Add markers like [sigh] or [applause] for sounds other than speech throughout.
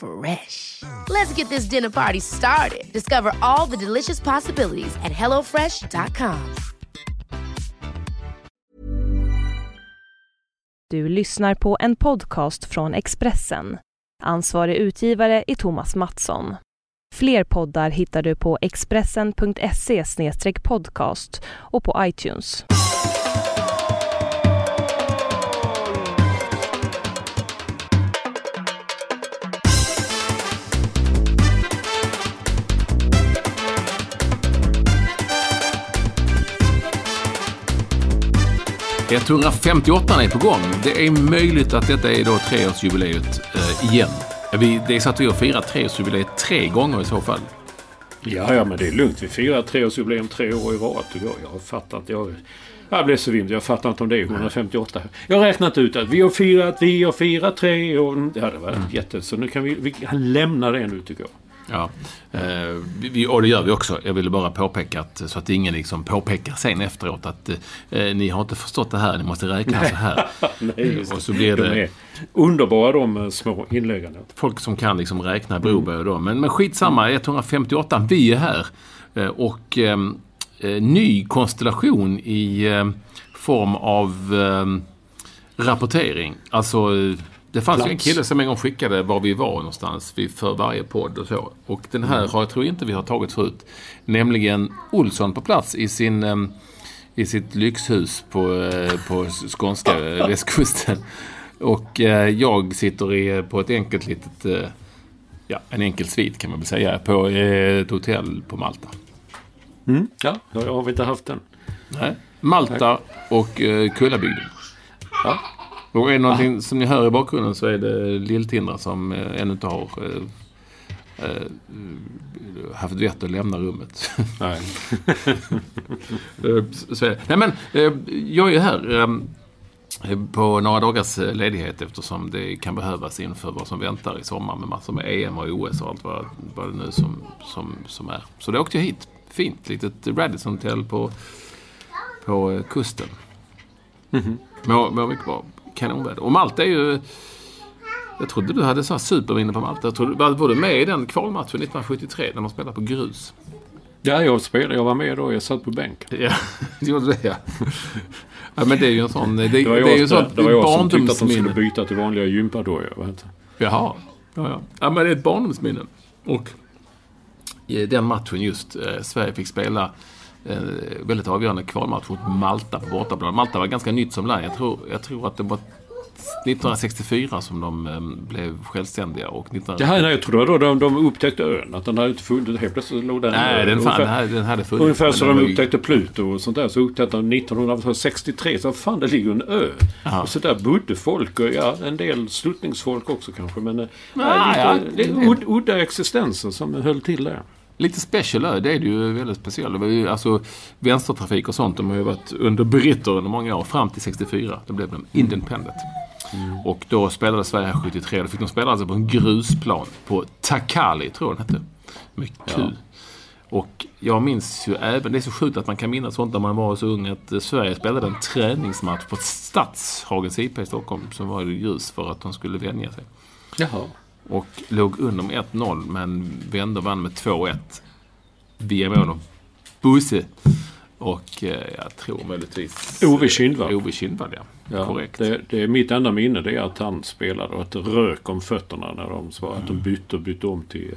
Fresh. Let's get this dinner party started. Discover all the delicious possibilities at hellofresh.com. Du lyssnar på en podcast från Expressen. Ansvarig utgivare är Thomas Mattsson. Fler poddar hittar du på expressen.se podcast och på iTunes. 158 är på gång. Det är möjligt att detta är då treårsjubileet eh, igen. Vi, det är så att vi har firat treårsjubileet tre gånger i så fall. Ja, ja, men det är lugnt. Vi firar treårsjubileum tre år i rad. tycker Jag, jag fattar inte. Jag, jag blev så vind. Jag fattar inte om det är 158. Jag har räknat ut att vi har firat, vi har firat tre år. Ja, det var Mm. jätte... Så nu kan vi, vi kan lämna det nu tycker jag. Ja, eh, vi, och det gör vi också. Jag ville bara påpeka att, så att ingen liksom påpekar sen efteråt att eh, ni har inte förstått det här, ni måste räkna så här. [laughs] Nej, och så blir De det är underbara de eh, små inläggen. folk som kan liksom räkna Broberg då. Men, men skitsamma, 158, vi är här. Eh, och eh, eh, ny konstellation i eh, form av eh, rapportering. Alltså, eh, det fanns ju en Plats. kille som en gång skickade var vi var någonstans för varje podd och så. Och den här har jag tror inte vi har tagit förut. Nämligen Olsson på plats i sin eh, i sitt lyxhus på, eh, på skånska eh, [laughs] västkusten. Och eh, jag sitter i, på ett enkelt litet, eh, ja, en enkel svit kan man väl säga, på eh, ett hotell på Malta. Ja, jag har vi inte haft den. Nej. Malta och eh, Kullabygden. Ja. Och är det någonting som ni hör i bakgrunden så är det Lilltindra som eh, ännu inte har eh, eh, haft vett att lämna rummet. Nej. [laughs] Eh, så. Nej men, jag är ju här på några dagars ledighet eftersom det kan behövas inför vad som väntar i sommar med massor med EM och OS och allt vad, vad det nu som, som, som är. Så då åkte jag hit. Fint litet Radisson Hotel på, på kusten. Mår, mår mycket bra. Kanonväder. Och Malta är ju... Jag trodde du hade så här superminne på Malta. Jag trodde, var, var du med i den kvalmatchen 1973 när de spelade på grus? Ja, jag spelade. Jag var med då. Jag satt på bänk. Ja, [laughs] du gjorde det ja. ja. Men det är ju en sån... Det, det, Det var är ju jag, en som, sån det var jag som tyckte att de skulle byta till vanliga gympadojor. det? Jaha. Ja, ja. ja, men det är ett barndomsminne. Och i den matchen just, eh, Sverige fick spela eh, väldigt avgörande kvalmatch mot Malta på bortaplan. Malta var ganska nytt som land. Jag tror, jag tror att det var 1964 som de eh, blev självständiga. Och 19... Ja, nej, jag tror det var då de, de upptäckte ön. Att den hade inte funnits. Helt plötsligt låg den Nej, den, fan, ungefär, den, hade, funnits. ungefär som de var upptäckte Pluto och sånt där. Så upptäckte de 1963. Så fan, det ligger en ö. Och så där bodde folk. Och ja, en del sluttningsfolk också kanske. Men eh, Ah, lite, ja, det- ud, udda existenser som höll till där. Lite special ö, det är det ju väldigt speciellt. Det var ju, alltså, vänstertrafik och sånt, de har ju varit under britter under många år, fram till 64. Då blev de independent. Och då spelade Sverige 73. Då fick de spela alltså på en grusplan på Takali, tror jag den hette. Med Q. Och jag minns ju även, det är så sjukt att man kan minnas sånt när man var så ung, att eh, Sverige spelade en träningsmatch på Stadshagens IP i Stockholm som var i grus för att de skulle vänja sig. Jaha. Och låg under med 1-0 men vände och vann med 2-1. Via mål av Bosse. Och eh, jag tror möjligtvis... Ove Kindvall. Ove Kindvall, ja. Ja, Korrekt. Det, det är mitt enda minne det är att han spelade och att det rök om fötterna när de sa att de bytte och bytte om till...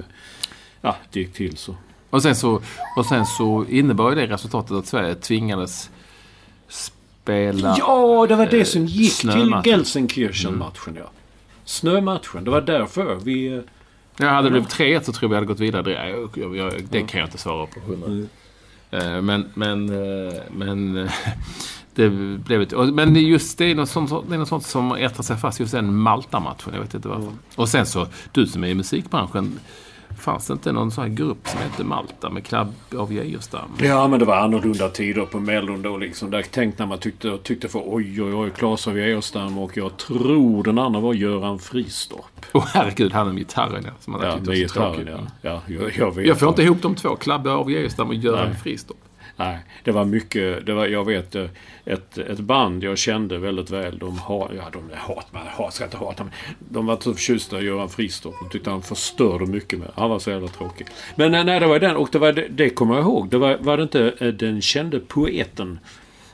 Ja, det gick till så. Och sen så, och sen så innebar ju det resultatet att Sverige tvingades spela Ja, det var det som gick till snömatchen. Gelsenkirchen-matchen, ja. Snömatchen, det var därför vi... eh, Ja, hade det blivit 3-1 så tror jag vi hade gått vidare. Det, jag, jag, jag, det kan jag inte svara på. 100. Eh, Men, men, eh, men [laughs] det blev ett... Men det är just det är något sånt, det är något sånt som äter sig fast. Just den Malta-matchen. Jag vet inte varför. Och sen så, du som är i musikbranschen. Fanns det inte någon sån här grupp som hette Malta med Club av Geijerstam? Ja, men det var annorlunda tider på Mellon då liksom. Där tänkte när man tyckte, tyckte för oj, oj, oj, Klas av Geijerstam och jag tror den andra var Göran Fristorp. Åh herregud, han med gitarren ja, som man Ja, med gitarren, ja. ja jag, jag vet. Jag får inte ihop de två. Club av Geijerstam och Göran Nej. Fristorp. Nej, det var mycket. Det var, jag vet eh, ett, ett band jag kände väldigt väl. De har, ja de hat, man hat, ska inte hata men De var så förtjusta i Göran Fristorp. De tyckte han förstörde mycket med. Han var så jävla tråkig. Men eh, nej, det var den. Och det, var, det, det kommer jag ihåg. Det var, var det inte eh, den kände poeten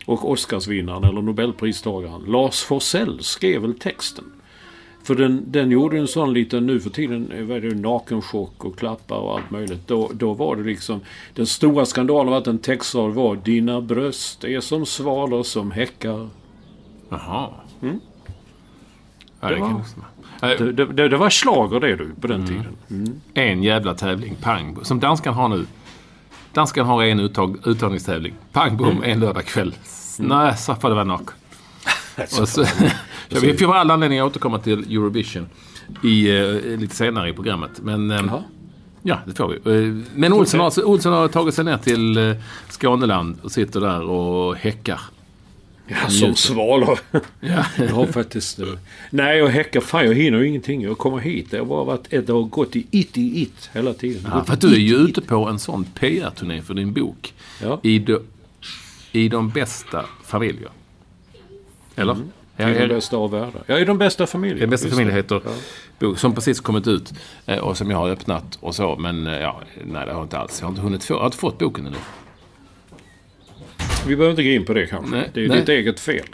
och Oscarsvinnaren eller Nobelpristagaren Lars Forssell skrev väl texten. För den, den gjorde en sån liten, nu för tiden, är det, nakenchock och klappar och allt möjligt. Då, då var det liksom, den stora skandalen var att en textrad var Dina bröst är som svalor som häckar. Jaha. Mm. Ja, det Det var-. Eh, Det, det, det, det var slager det du, på den tiden. Mm. En jävla tävling, pang. Som danskan har nu. Danskan har en uttag, uttagningstävling. Pang bom, Mm. en lördagkväll. Nej, så får det vara nog. [laughs] Och så, så vi får all anledning att återkomma till Eurovision i, eh, lite senare i programmet. Men Jaha. ja, det får vi. Eh, men Olsson har, Olsson har tagit sig ner till eh, Skåneland och sitter där och häckar. Ja, som svalor. [laughs] Ja. jag har faktiskt... eh, Nej, jag häckar. Fan, jag hinner ju ingenting. Jag kommer hit. Jag har bara varit ett, har gått i it i it hela tiden. Ja, för att du är ju ute på en sån PR-turné för din bok. Ja. I, de, I de bästa familjer. Eller? Ja, de är- bästa av världar. Ja, i de bästa familjerna. Den bästa familjen heter Ja. bok som precis kommit ut eh, och som jag har öppnat och så. Men eh, ja, nej det har jag inte alls. Jag har inte hunnit få. Jag har inte fått boken ännu. Vi behöver inte gå in på det kanske. Nej, det är ju ditt eget fel.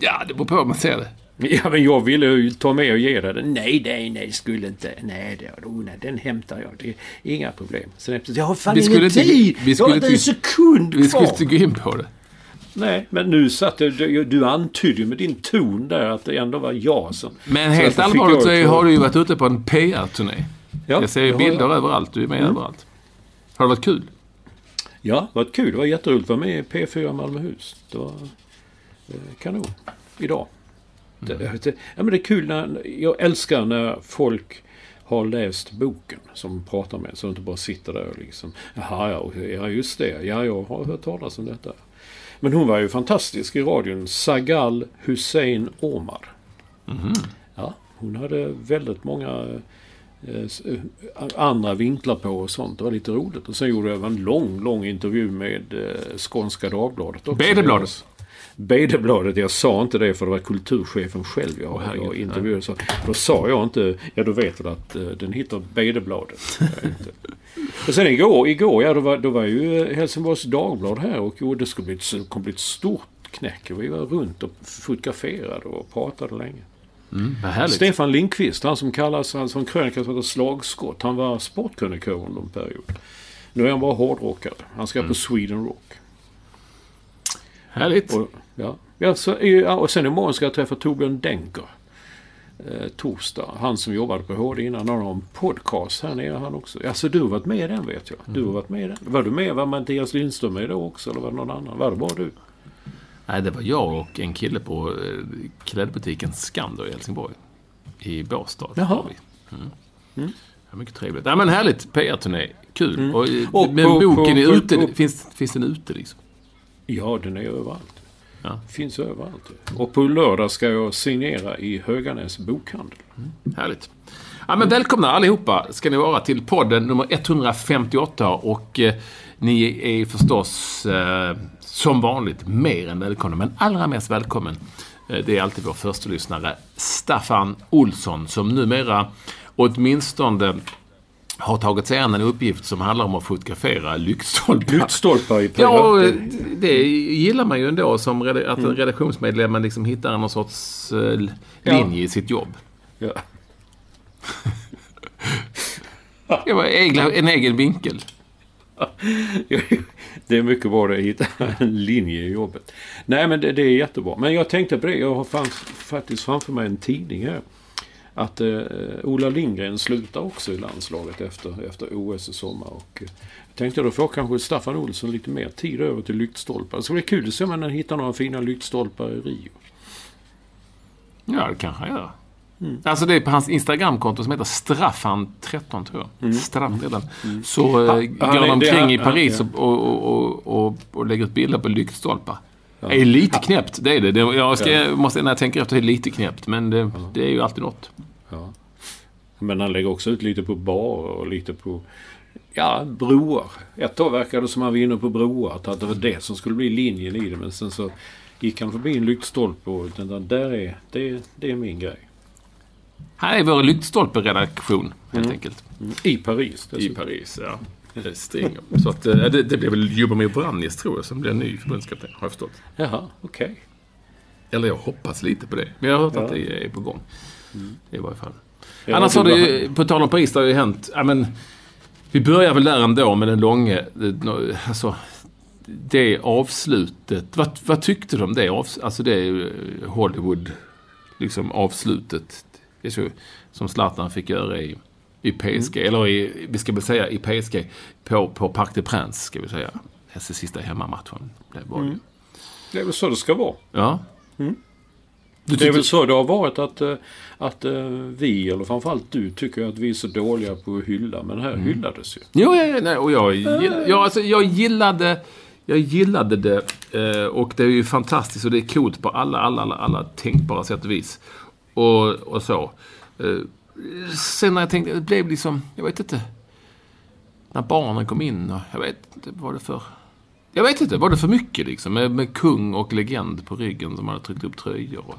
Ja, det beror på hur man ser det. Ja, men jag ville ju ta med och ge dig den. Nej, nej, nej, skulle inte. Nej, det, oh, nej, den hämtar jag. Det är inga problem. Sen efter, jag har fan Vi ingen skulle inte- tid! vi jag skulle har inte en sekund Vi skulle kvar! inte gå in på det. Nej, men nu satt du, du, antydde ju med din ton där att det ändå var jag som... Men helt allvarligt så jag har du ju varit ute på en PR-turné. Ja, jag ser ju har jag. bilder överallt. Du är med överallt. Har det varit kul? Ja, det var kul. Det var jätteroligt att vara med i P4 Malmöhus. Det var eh, kanon. Idag. Det, det, ja, men det är kul när... Jag älskar när folk har läst boken som pratar med Så de inte bara sitter där och liksom... Jaha, ja just det. Ja, jag har hört talas om detta. Men hon var ju fantastisk i radion. Sagal Hussein Omar. Ja, hon hade väldigt många eh, eh, andra vinklar på och sånt. Det var lite roligt. Och sen gjorde jag en lång, lång intervju med eh, Skånska Dagbladet också. Bedebladet, jag sa inte det för det var kulturchefen själv jag, jag intervjuade. Så, då sa jag inte, ja då vet du att eh, den heter [laughs] inte. Och sen igår, igår ja, då var, då var ju eh, Helsingborgs Dagblad här och jo, det skulle bli ett, kommer bli ett stort knäck. Vi var runt och fotograferade och pratade länge. Mm. Stefan Lindqvist, han som kallas, han som krönika som heter Slagskott. Han var sportkrönikör under en period. Nu är han bara hårdrockare. Han ska på Sweden Rock. Härligt. Och, ja. Ja, så, ja, och sen imorgon ska jag träffa Torbjörn Denker. Eh, torsdag. Han som jobbade på HD innan. Han har en podcast här nere han också. Alltså du har varit med i den vet jag. Du har varit med i den. Var du med? Var Mattias Lindström med då också? Eller var det någon annan? Var det bara du? Nej, det var jag och en kille på eh, klädbutiken Skander i Helsingborg. I Båstad. Jaha. var vi. Mm. Ja, mycket trevligt. Ja, men härligt. PR-turné. Kul. Och, eh, Och men på- boken på- är ute. på- Finns, finns den ute liksom? Ja, den är överallt. Ja. Finns överallt. Och på lördag ska jag signera i Höganäs bokhandel. Härligt. Ja, men välkomna allihopa ska ni vara till podden nummer 158 och eh, ni är förstås eh, som vanligt mer än välkomna. Men allra mest välkommen eh, det är alltid vår första lyssnare Staffan Olsson som numera åtminstone har tagit sig an en uppgift som handlar om att fotografera lyktstolpar. Lyktstolpar i Ja, eh, det gillar man ju ändå som att en redaktionsmedlem liksom hittar någon sorts eh, linje i sitt jobb. Ja. [laughs] Det var en egen vinkel. [laughs] det är mycket bra att hitta en linje i jobbet. Nej men det, det, är jättebra. Men jag tänkte på det. Jag har fanns, faktiskt framför mig en tidning här. Att eh, Ola Lindgren slutar också i landslaget efter, efter OS i sommar. Och, eh, tänkte då får kanske Staffan Olsson lite mer tid över till lyktstolpar. Så det är kul att se om man hittar några fina lyktstolpar i Rio. Ja, det kanske han gör. Mm. Alltså det är på hans Instagramkonto som heter Straffan13 tror jag. Mm. Straffan. Mm. Så äh, går han omkring i Paris ja, och, och, och, och, lägger ut bilder på lyktstolpar. Det är lite knäppt, det är det. Jag ska, måste, när jag tänker efter, det är lite knäppt. Men det, det är ju alltid något. Ja. Men han lägger också ut lite på barer och lite på ja, broar. Ett tag verkade det som att han var inne på broar. Att det var det som skulle bli linjen i det. Men sen så gick han förbi en lyktstolpe och den där är, det, det är min grej. Här är vår lyktstolpe-redaktion helt mm. enkelt. Mm. I Paris dessutom. I Paris, ja. Det stänger. Så att, eh, det, det blir väl Ljubomir Vranjes tror jag som blir ny förbundskapten, har jag förstått. Jaha, okej. Okay. Eller jag hoppas lite på det. Men jag har hört ja. att det är på gång. Mm. I varje fall. Ja, Annars har det ju, på tal om Paris, det har ju hänt, ja men, vi börjar väl där ändå med den långa, alltså, det avslutet. Vad, vad tyckte du om det? Alltså det Hollywood, liksom avslutet. Det är så, som Zlatan fick göra i, i PSG. Mm. Eller i, vi ska väl säga i PSG, på, på Parc des Princes, ska vi säga. Alltså sista hemmamatchen. Det var mm. Det är väl så det ska vara. Ja. Mm. Det är väl så det har varit att, eh, att eh, vi, eller framförallt du, tycker att vi är så dåliga på att hylla. Men här mm. hyllades ju. Jo, ja, ja, och jag, jag, alltså, jag gillade jag gillade det eh, och det är ju fantastiskt och det är coolt på alla, alla, alla, alla tänkbara sätt och vis. Och, och så. Eh, sen när jag tänkte, det blev liksom, jag vet inte. När barnen kom in och, jag vet inte, var det för... Jag vet inte, var det för mycket liksom? Med, med kung och legend på ryggen som hade tryckt upp tröjor. Och...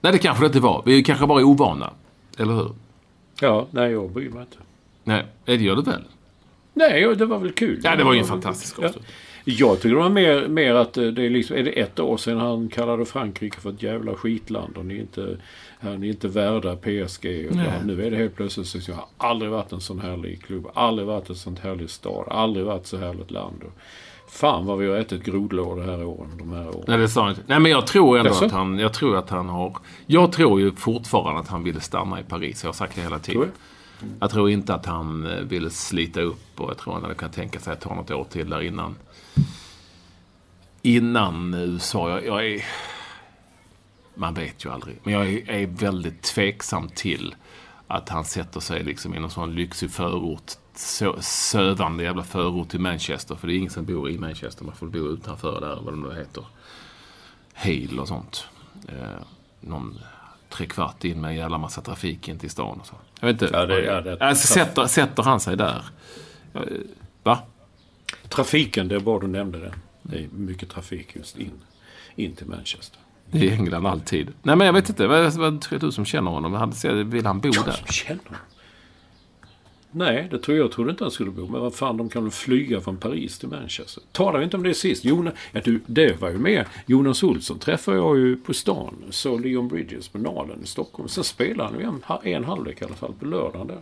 Nej, det kanske det inte var. Vi är kanske bara ovana. Eller hur? Ja, nej, jag bryr mig inte. Nej, det gör du väl? Nej, det var väl kul. Ja, det var ju en fantastisk också. Ja. Jag tycker det var mer, mer att det är liksom, är det ett år sedan han kallade Frankrike för ett jävla skitland och ni inte, ni är inte värda PSG. Och nu är det helt plötsligt så jag har aldrig varit en sån härlig klubb, aldrig varit en sån härlig stad, aldrig varit så härligt land. Och, Fan vad vi har ätit grodlår det här åren, de här åren. Nej, det sa inte. Nej, men jag tror ändå att han... Jag tror att han har... Jag tror ju fortfarande att han ville stanna i Paris. Jag har sagt det hela tiden. Tror jag. Mm. jag tror inte att han eh, ville slita upp och jag tror han hade kunnat tänka sig att ta något år till där innan innan USA. Jag, jag är... Man vet ju aldrig. Men jag är, väldigt tveksam till att han sätter sig liksom i någon sån lyxig förort. Så, sövande jävla förort till Manchester. För det är ingen som bor i Manchester. Man får bo utanför där, vad det nu heter. Hale och sånt. Eh, någon trekvart in med en jävla massa trafik in till stan och så. Jag vet inte. Ja, det, ja, det, alltså, sätter, sätter han sig där? Va? Trafiken, det bra du nämnde det. Det är mycket trafik just in, in till Manchester. Det är England alltid. Nej men jag vet inte. Vad, vad tror du som känner honom? vill han bo där? Som känner honom? Nej, det tror jag. Jag trodde inte han skulle bo. Men vad fan, de kan väl flyga från Paris till Manchester. Talade vi inte om det sist? Jonas, ja, du, det var ju med. Jonas Olsson träffade jag ju på stan. Så Leon Bridges på Nalen i Stockholm. Sen spelade han ju en, en halvlek i alla fall på lördagen där.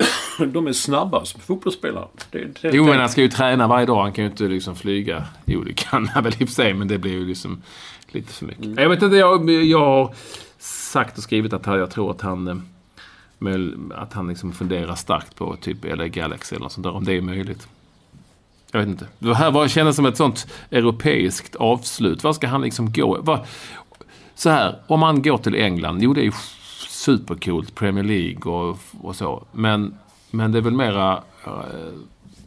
[coughs] de är snabba som fotbollsspelare. Det, det, jo, men han ska ju träna varje dag. Han kan ju inte liksom flyga. Jo, det kan han väl i och för sig, men det blir ju liksom lite för mycket. Mm. Jag vet inte, jag, jag har sagt och skrivit att jag tror att han eh, att han liksom funderar starkt på typ LA Galaxy eller något sånt där, om det är möjligt. Jag vet inte. Det här var, kändes som ett sånt europeiskt avslut. Var ska han liksom gå? Var, så här, om han går till England, jo det är ju supercoolt, Premier League och, och så. Men men det är väl mera eh,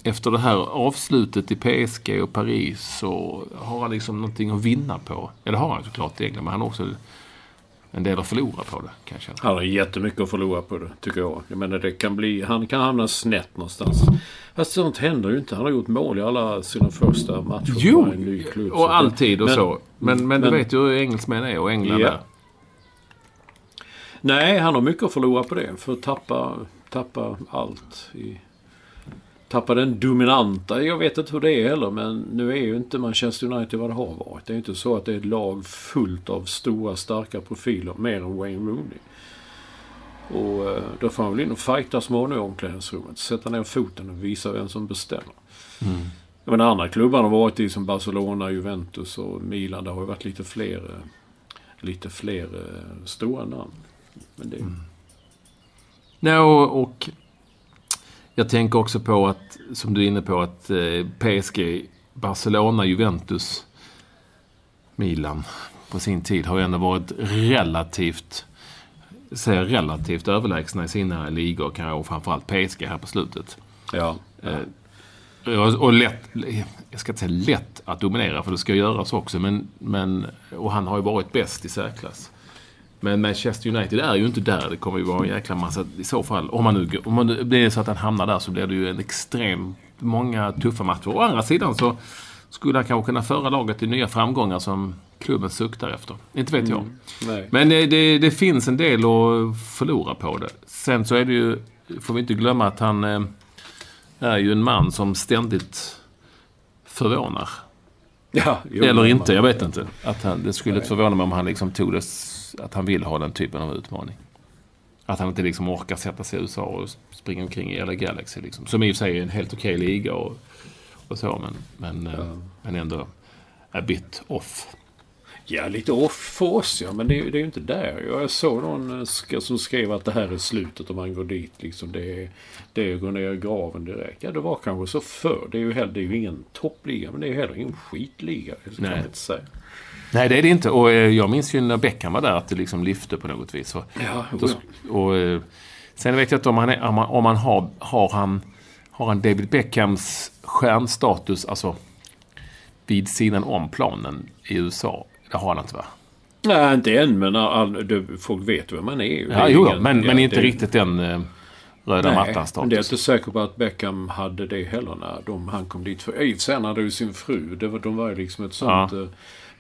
efter det här avslutet i PSG och Paris så har han liksom någonting att vinna på. Eller har han såklart i England, men han har också en del att förlora på det. Kan jag känna. Han har jättemycket att förlora på det, tycker jag. Jag menar, det kan bli, han kan hamna snett någonstans. Fast sånt händer ju inte. Han har gjort mål i alla sina första matcher jo, en ny klubb. och alltid och men, så. Men, men, men du vet ju hur engelsmän är och England ja. är. Nej, han har mycket att förlora på det. För att tappa tappa allt. I, tappa den dominanta. Jag vet inte hur det är heller men nu är ju inte Manchester United vad det har varit. Det är ju inte så att det är ett lag fullt av stora starka profiler mer än Wayne Rooney. Och eh, då får man väl in och fightas med honom i omklädningsrummet. Sätta ner foten och visa vem som bestämmer. Mm. Men andra klubbar har varit i som Barcelona, Juventus och Milan. Det har ju varit lite fler, eh, lite fler eh, stora namn. Men det, Mm. Nej, och, och jag tänker också på att, som du är inne på, att eh, PSG, Barcelona, Juventus, Milan på sin tid har ju ändå varit relativt, säger relativt överlägsna i sina ligor, kan jag, och framförallt PSG här på slutet. ja. Eh, och och lätt, jag ska inte säga lätt att dominera, för det ska göras också. Men, men, och han har ju varit bäst i särklass. Men Manchester United är ju inte där. Det kommer ju vara en jäkla massa, i så fall, om man nu om man, nu- blir det så att han hamnar där så blir det ju en extremt många tuffa matcher. Å andra sidan så skulle han kanske kunna föra laget till nya framgångar som klubben suktar efter. Inte vet jag. Nej. Men det, det, det finns en del att förlora på det. Sen så är det ju, får vi inte glömma att han eh, är ju en man som ständigt förvånar. Ja, Eller inte, jag vet inte. Att han, det skulle inte förvåna mig om han liksom tog det, att han vill ha den typen av utmaning. Att han inte liksom orkar sätta sig i USA och springa omkring i LA Galaxy. Liksom. Som i och för sig är en helt okej liga och, och så, men, men, eh, men ändå a bit off. Ja, lite off för oss ja, men det, är- det är ju inte där. Jag såg någon eh, som skrev att det här är slutet om man går dit. Liksom. Det, är, det är att gå ner i graven direkt. Ja, det var kanske så förr. Det är ju, heller, det är ju ingen toppliga, men det är ju heller ingen skitliga. Det kan Nej. man inte säga. Nej, det är det inte. Och eh, jag minns ju när Beckham var där att det liksom lyfte på något vis. Och, Ja, då, och, eh, sen vet jag inte om han, är, om man har, har han har han David Beckhams stjärnstatus, alltså vid sidan om planen i USA. Det har han inte va? Nej, inte än, men all, det, folk vet vem man är. ju. Ja, jo, ingen- men, ja, men inte det- riktigt den eh, röda Nej, men det är mattan-status. inte säker på att Beckham hade det heller när de, han kom dit. För i han hade ju sin fru. Det var, de var ju liksom ett sånt Ja.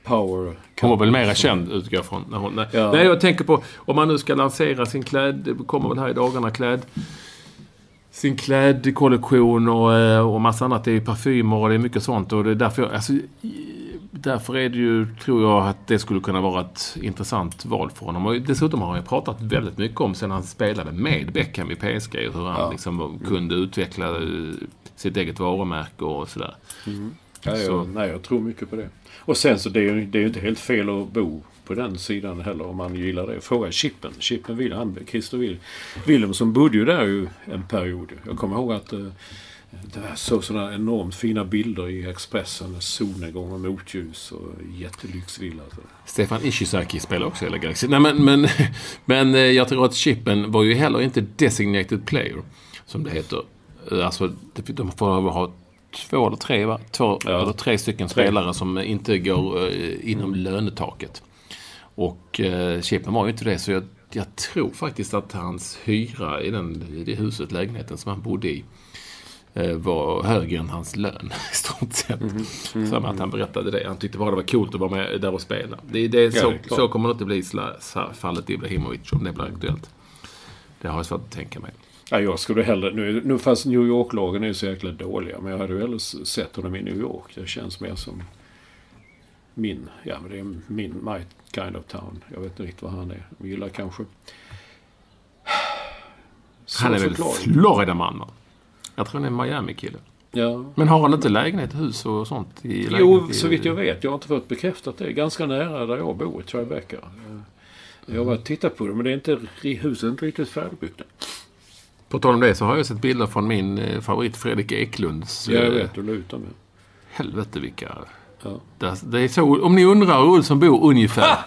Power... Hon var väl mera känd, utgår jag från. När hon, nej. Ja. nej, jag tänker på om man nu ska lansera sin kläd... Det kommer väl här i dagarna kläd... Sin klädkollektion och, eh, och massa annat. Det är parfymer och det är mycket sånt. Och det är därför, jag, alltså, därför är det ju, tror jag, att det skulle kunna vara ett intressant val för honom. Och dessutom har han ju pratat väldigt mycket om sen han spelade med Beckham i PSG. Hur han liksom kunde utveckla eh, sitt eget varumärke och sådär. Ja, jag, nej, jag tror mycket på det. Och sen så det är ju det är inte helt fel att bo på den sidan heller om man gillar det. Fråga Chippen. Chippen Will, han, Christer Will, Wilhelmsson bodde ju där ju en period. Jag kommer ihåg att eh, det var så sådana enormt fina bilder i Expressen. Solnedgång och motljus och jättelyxvilla. Stefan Ishizaki spelar också i LA Galaxy. Nej, men, men, [laughs] men eh, jag tror att Chippen var ju heller inte designated player, som det heter. Eh, Alltså, de får ha två eller tre, va? Två Ja. eller tre stycken Tre. spelare som inte går eh, inom lönetaket. Och eh, Chippen var ju inte det, så jag, jag tror faktiskt att hans hyra i, den, i det huset, lägenheten som han bodde i, eh, var högre än hans lön [laughs] i stort sett. Som att han berättade det. Han tyckte bara det var coolt att vara med där och spela. Det, det så, det är klart. så kommer det inte bli i fallet Ibrahimovic om det blir aktuellt. Det har jag svårt att tänka mig. Ja, jag skulle hellre... Nu, nu fast New York-lagen är ju så jäkla dåliga. Men jag hade ju hellre sett honom i New York. Det känns mer som min... Ja, men det är min... My kind of town. Jag vet inte riktigt vad han är. Jag gillar kanske... Så [sighs] Han är väl. Floridaman va? Jag tror han är Miami-kille. Ja. Men har han inte lägenhet, hus och sånt? I Jo, så vitt jag vet. Jag har inte fått bekräftat det. Ganska nära där jag bor, i Tribeca. Jag har varit tittat på det, men det är inte, huset är inte riktigt färdigbyggt. På tal om det så har jag sett bilder från min eh, favorit Fredrik Eklunds. Ja, jag eh, vet. Du la ut dem. ja. Helvete vilka... Ja. Det, det är så, om ni undrar hur Olsson bor ungefär.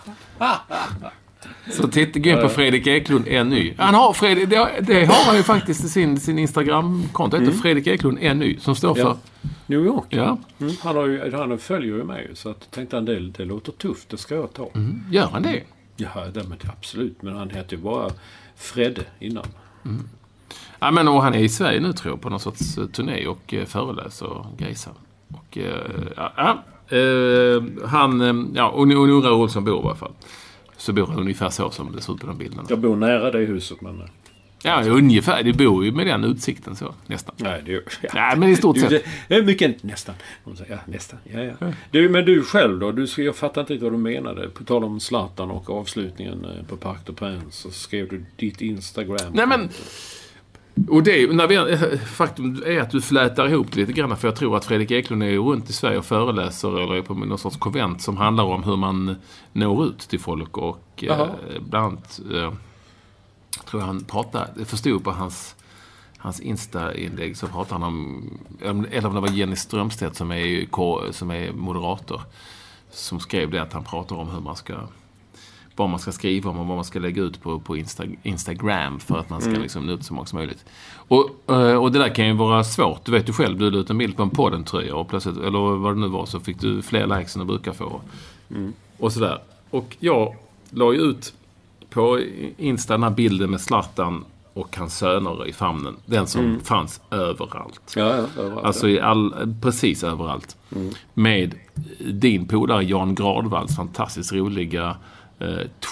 [laughs] så titta, gå in på Fredrik Eklund NY. Han har, Fredrik, det, det har han ju faktiskt i sin, sin Instagram-konto. heter Fredrik Eklund NY. Som står för... Ja. New York. Ja. Mm. Han, har ju, han följer ju mig så att tänkte han det, det låter tufft, det ska jag ta. Gör han det? Ja, det, men absolut. Men han heter ju bara Fredde innan. Ja, men och han är i Sverige nu tror jag på någon sorts eh, turné och eh, föreläser och grejsar. Och, eh, ja, ja, han, ja, och ni undrar hur Olsson bor i alla fall. Så bor han ungefär så som det ser ut på de bilderna. Jag bor nära det huset men... Ja, ungefär. Du bor ju med den utsikten så, nästan. Nej, det, ja. Nej, men i stort sett. det, är mycket nästan. Ja, nästan. Ja, ja. Du, men du själv då? Du, jag fattar inte riktigt vad du menade. På tal om Zlatan och avslutningen på Parc des Princes så skrev du ditt Instagram. Nej, men... Och det, när vi, faktum är att du flätar ihop det lite grann. För jag tror att Fredrik Eklund är runt i Sverige och föreläser eller är på någon sorts konvent som handlar om hur man når ut till folk. Och eh, bland annat eh, tror jag han pratade, förstod på hans, hans Insta-inlägg så pratade han om, eller om det var Jenny Strömstedt som är, som är moderator. Som skrev det att han pratar om hur man ska vad man ska skriva om och vad man ska lägga ut på, på Insta, Instagram för att man ska liksom nå ut så många som möjligt. Och, eh, och det där kan ju vara svårt. Du vet ju själv, du la ut en bild på en podden-tröja och plötsligt, eller vad det nu var, så fick du fler likes än du brukar få. Och sådär. Och jag la ju ut på Insta den här bilden med Zlatan och hans söner i famnen. Den som fanns överallt. Ja, ja, överallt, Alltså i all, precis överallt. Med din polare Jan Gradvalls fantastiskt roliga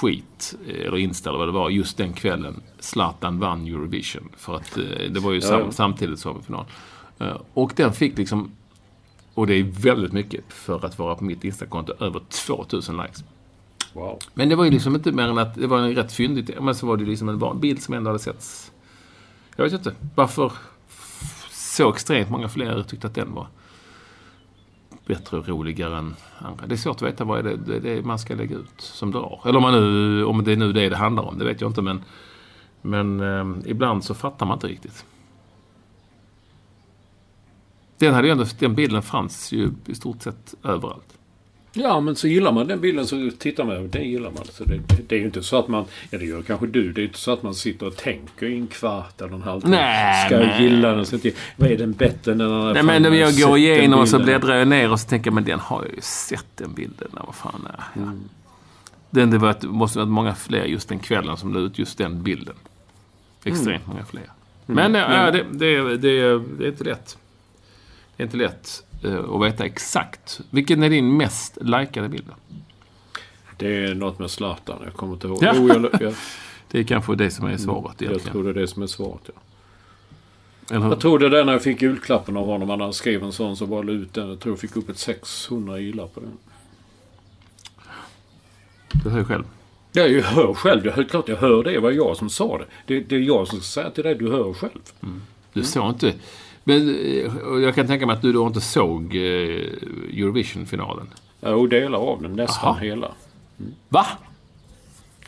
tweet, eh, eller Insta eller vad det var, just den kvällen. Zlatan vann Eurovision. För att eh, det var ju sam, ja. samtidigt som final. Eh, och den fick liksom, och det är väldigt mycket för att vara på mitt Instakonto, över 2000 likes. Wow. Men det var ju liksom inte mer än att det var en rätt fyndigt, men så var det liksom en bild som ändå hade setts. Jag vet inte varför så extremt många fler tyckte att den var bättre och roligare än andra. Det är svårt att veta vad är det, det, det man ska lägga ut som drar. Eller om, man nu, om det är nu det det handlar om, det vet jag inte. Men, men eh, ibland så fattar man inte riktigt. Den, hade ju ändå, den bilden fanns ju i stort sett överallt. Ja, men så gillar man den bilden så tittar man. Den gillar man. Så det, det är ju inte så att man... Ja, det gör kanske du. Det är inte så att man sitter och tänker i en kvart eller en halvtimme. Nej, Ska jag men- gilla den? Så till, vad är den bättre än den andra? Nej men jag sett går igenom och så bläddrar jag ner och så tänker jag, men den har jag ju sett den bilden. Vad fan är ja. Den, det var ett, måste varit många fler just den kvällen som la ut just den bilden. Extremt många fler. Men ja, det, det, det, det är inte lätt. Det är inte lätt eh, att veta exakt. Vilken är din mest likade bild? Det är något med Zlatan. Jag kommer inte ihåg. Ja. Jo, jag, jag, [laughs] Det är kanske det som är svaret jag egentligen. tror det är det som är svaret. Ja. Jag tror det där när jag fick julklappen av honom. Han skrev en sån så bara la ut den. Jag tror jag fick upp ett 600 gillar på den. Du hör ju själv. Ja, jag hör själv. Jag hör, klart jag hör det. Det var jag som sa det. det. Det är jag som ska säga till dig. Du hör själv. Du såg inte... Men eh, jag kan tänka mig att du då inte såg eh, Eurovision-finalen. Jo, delar av den. Nästan Aha. hela. Va?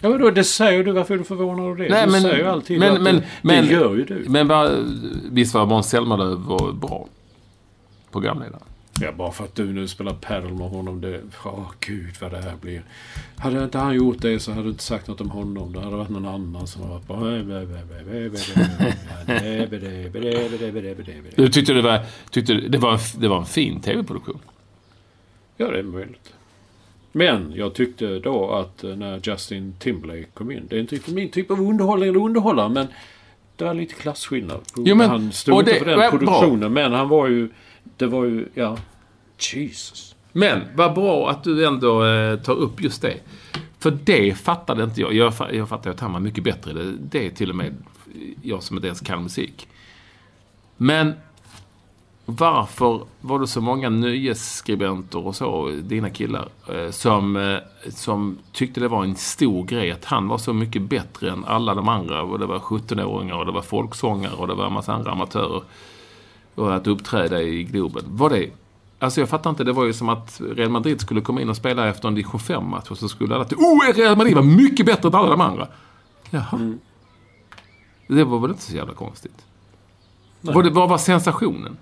Ja, men då, det säger du. Varför är du förvånad av det? Nej, du men- säger ju alltid men- att men- det, men- det gör ju du. Men va, visst var Måns Zelmerlöw var bra programledare? Ja, bara för att du nu spelar padel med honom. Det... Åh, gud vad det här blir. Hade inte han gjort det så hade du inte sagt något om honom. Det hade varit någon annan som varit bara... Du tyckte det var, tyckte det var, en, det var en fin tv-produktion? Ja, det är möjligt. Men jag tyckte då att eh, när Justin Timberlake kom in. Det är inte riktigt min typ av underhållning eller underhållare men det var lite klasskillnad. Jo, men- han stod inte för den produktionen men han var ju... Det var ju... Ja. Jesus. Men vad bra att du ändå eh, tar upp just det. För det fattade inte jag. Jag, jag fattar att han var mycket bättre. Det, det är till och med jag som inte ens kan musik. Men varför var det så många nöjesskribenter och så, dina killar, eh, som, eh, som tyckte det var en stor grej att han var så mycket bättre än alla de andra. Och det var 17-åringar och det var folksångare och det var en massa andra amatörer. Och att uppträda i Globen. Var det... Alltså jag fattar inte, det var ju som att Real Madrid skulle komma in och spela efter en division 5-match och så skulle alla till Oh, Real Madrid var mycket bättre än alla de andra. Jaha. Det var väl inte så jävla konstigt? Vad, vad var sensationen?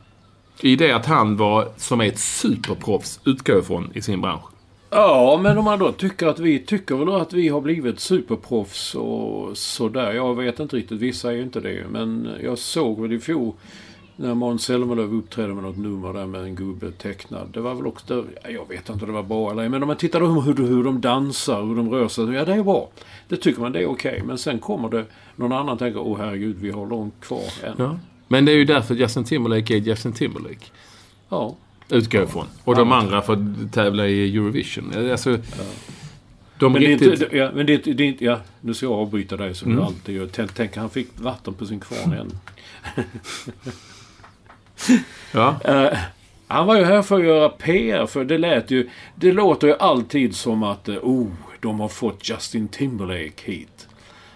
I det att han var, som är ett superproffs, utgår ifrån i sin bransch. Ja, men om man då tycker att vi tycker väl att vi har blivit superproffs och sådär. Jag vet inte riktigt. Vissa är ju inte det. Men jag såg väl i fjol när Måns Zelmerlöw uppträdde med något nummer där med en gubbe tecknad. Det var väl också... ja, Jag vet inte om det var bra eller Men om man tittar på hur, hur de dansar, hur de rör sig. Ja, det är bra. Det tycker man det är okej. Men sen kommer det någon annan tänker åh herregud, vi har långt kvar än. Ja. Men det är ju därför Justin Timberlake är Justin Timberlake. Ja. Utgår ifrån. Och de andra får tävla i Eurovision. Alltså, De men, det är riktigt... inte, ja, men det, är- det är inte... Ja, nu ska jag avbryta dig som Mm. du alltid gör. Tänk, tänk, han fick vatten på sin kvarn än. [laughs] Ja. Uh, [laughs] han var ju här för att göra PR, för det lät ju... Det låter ju alltid som att, eh, oh, de har fått Justin Timberlake hit.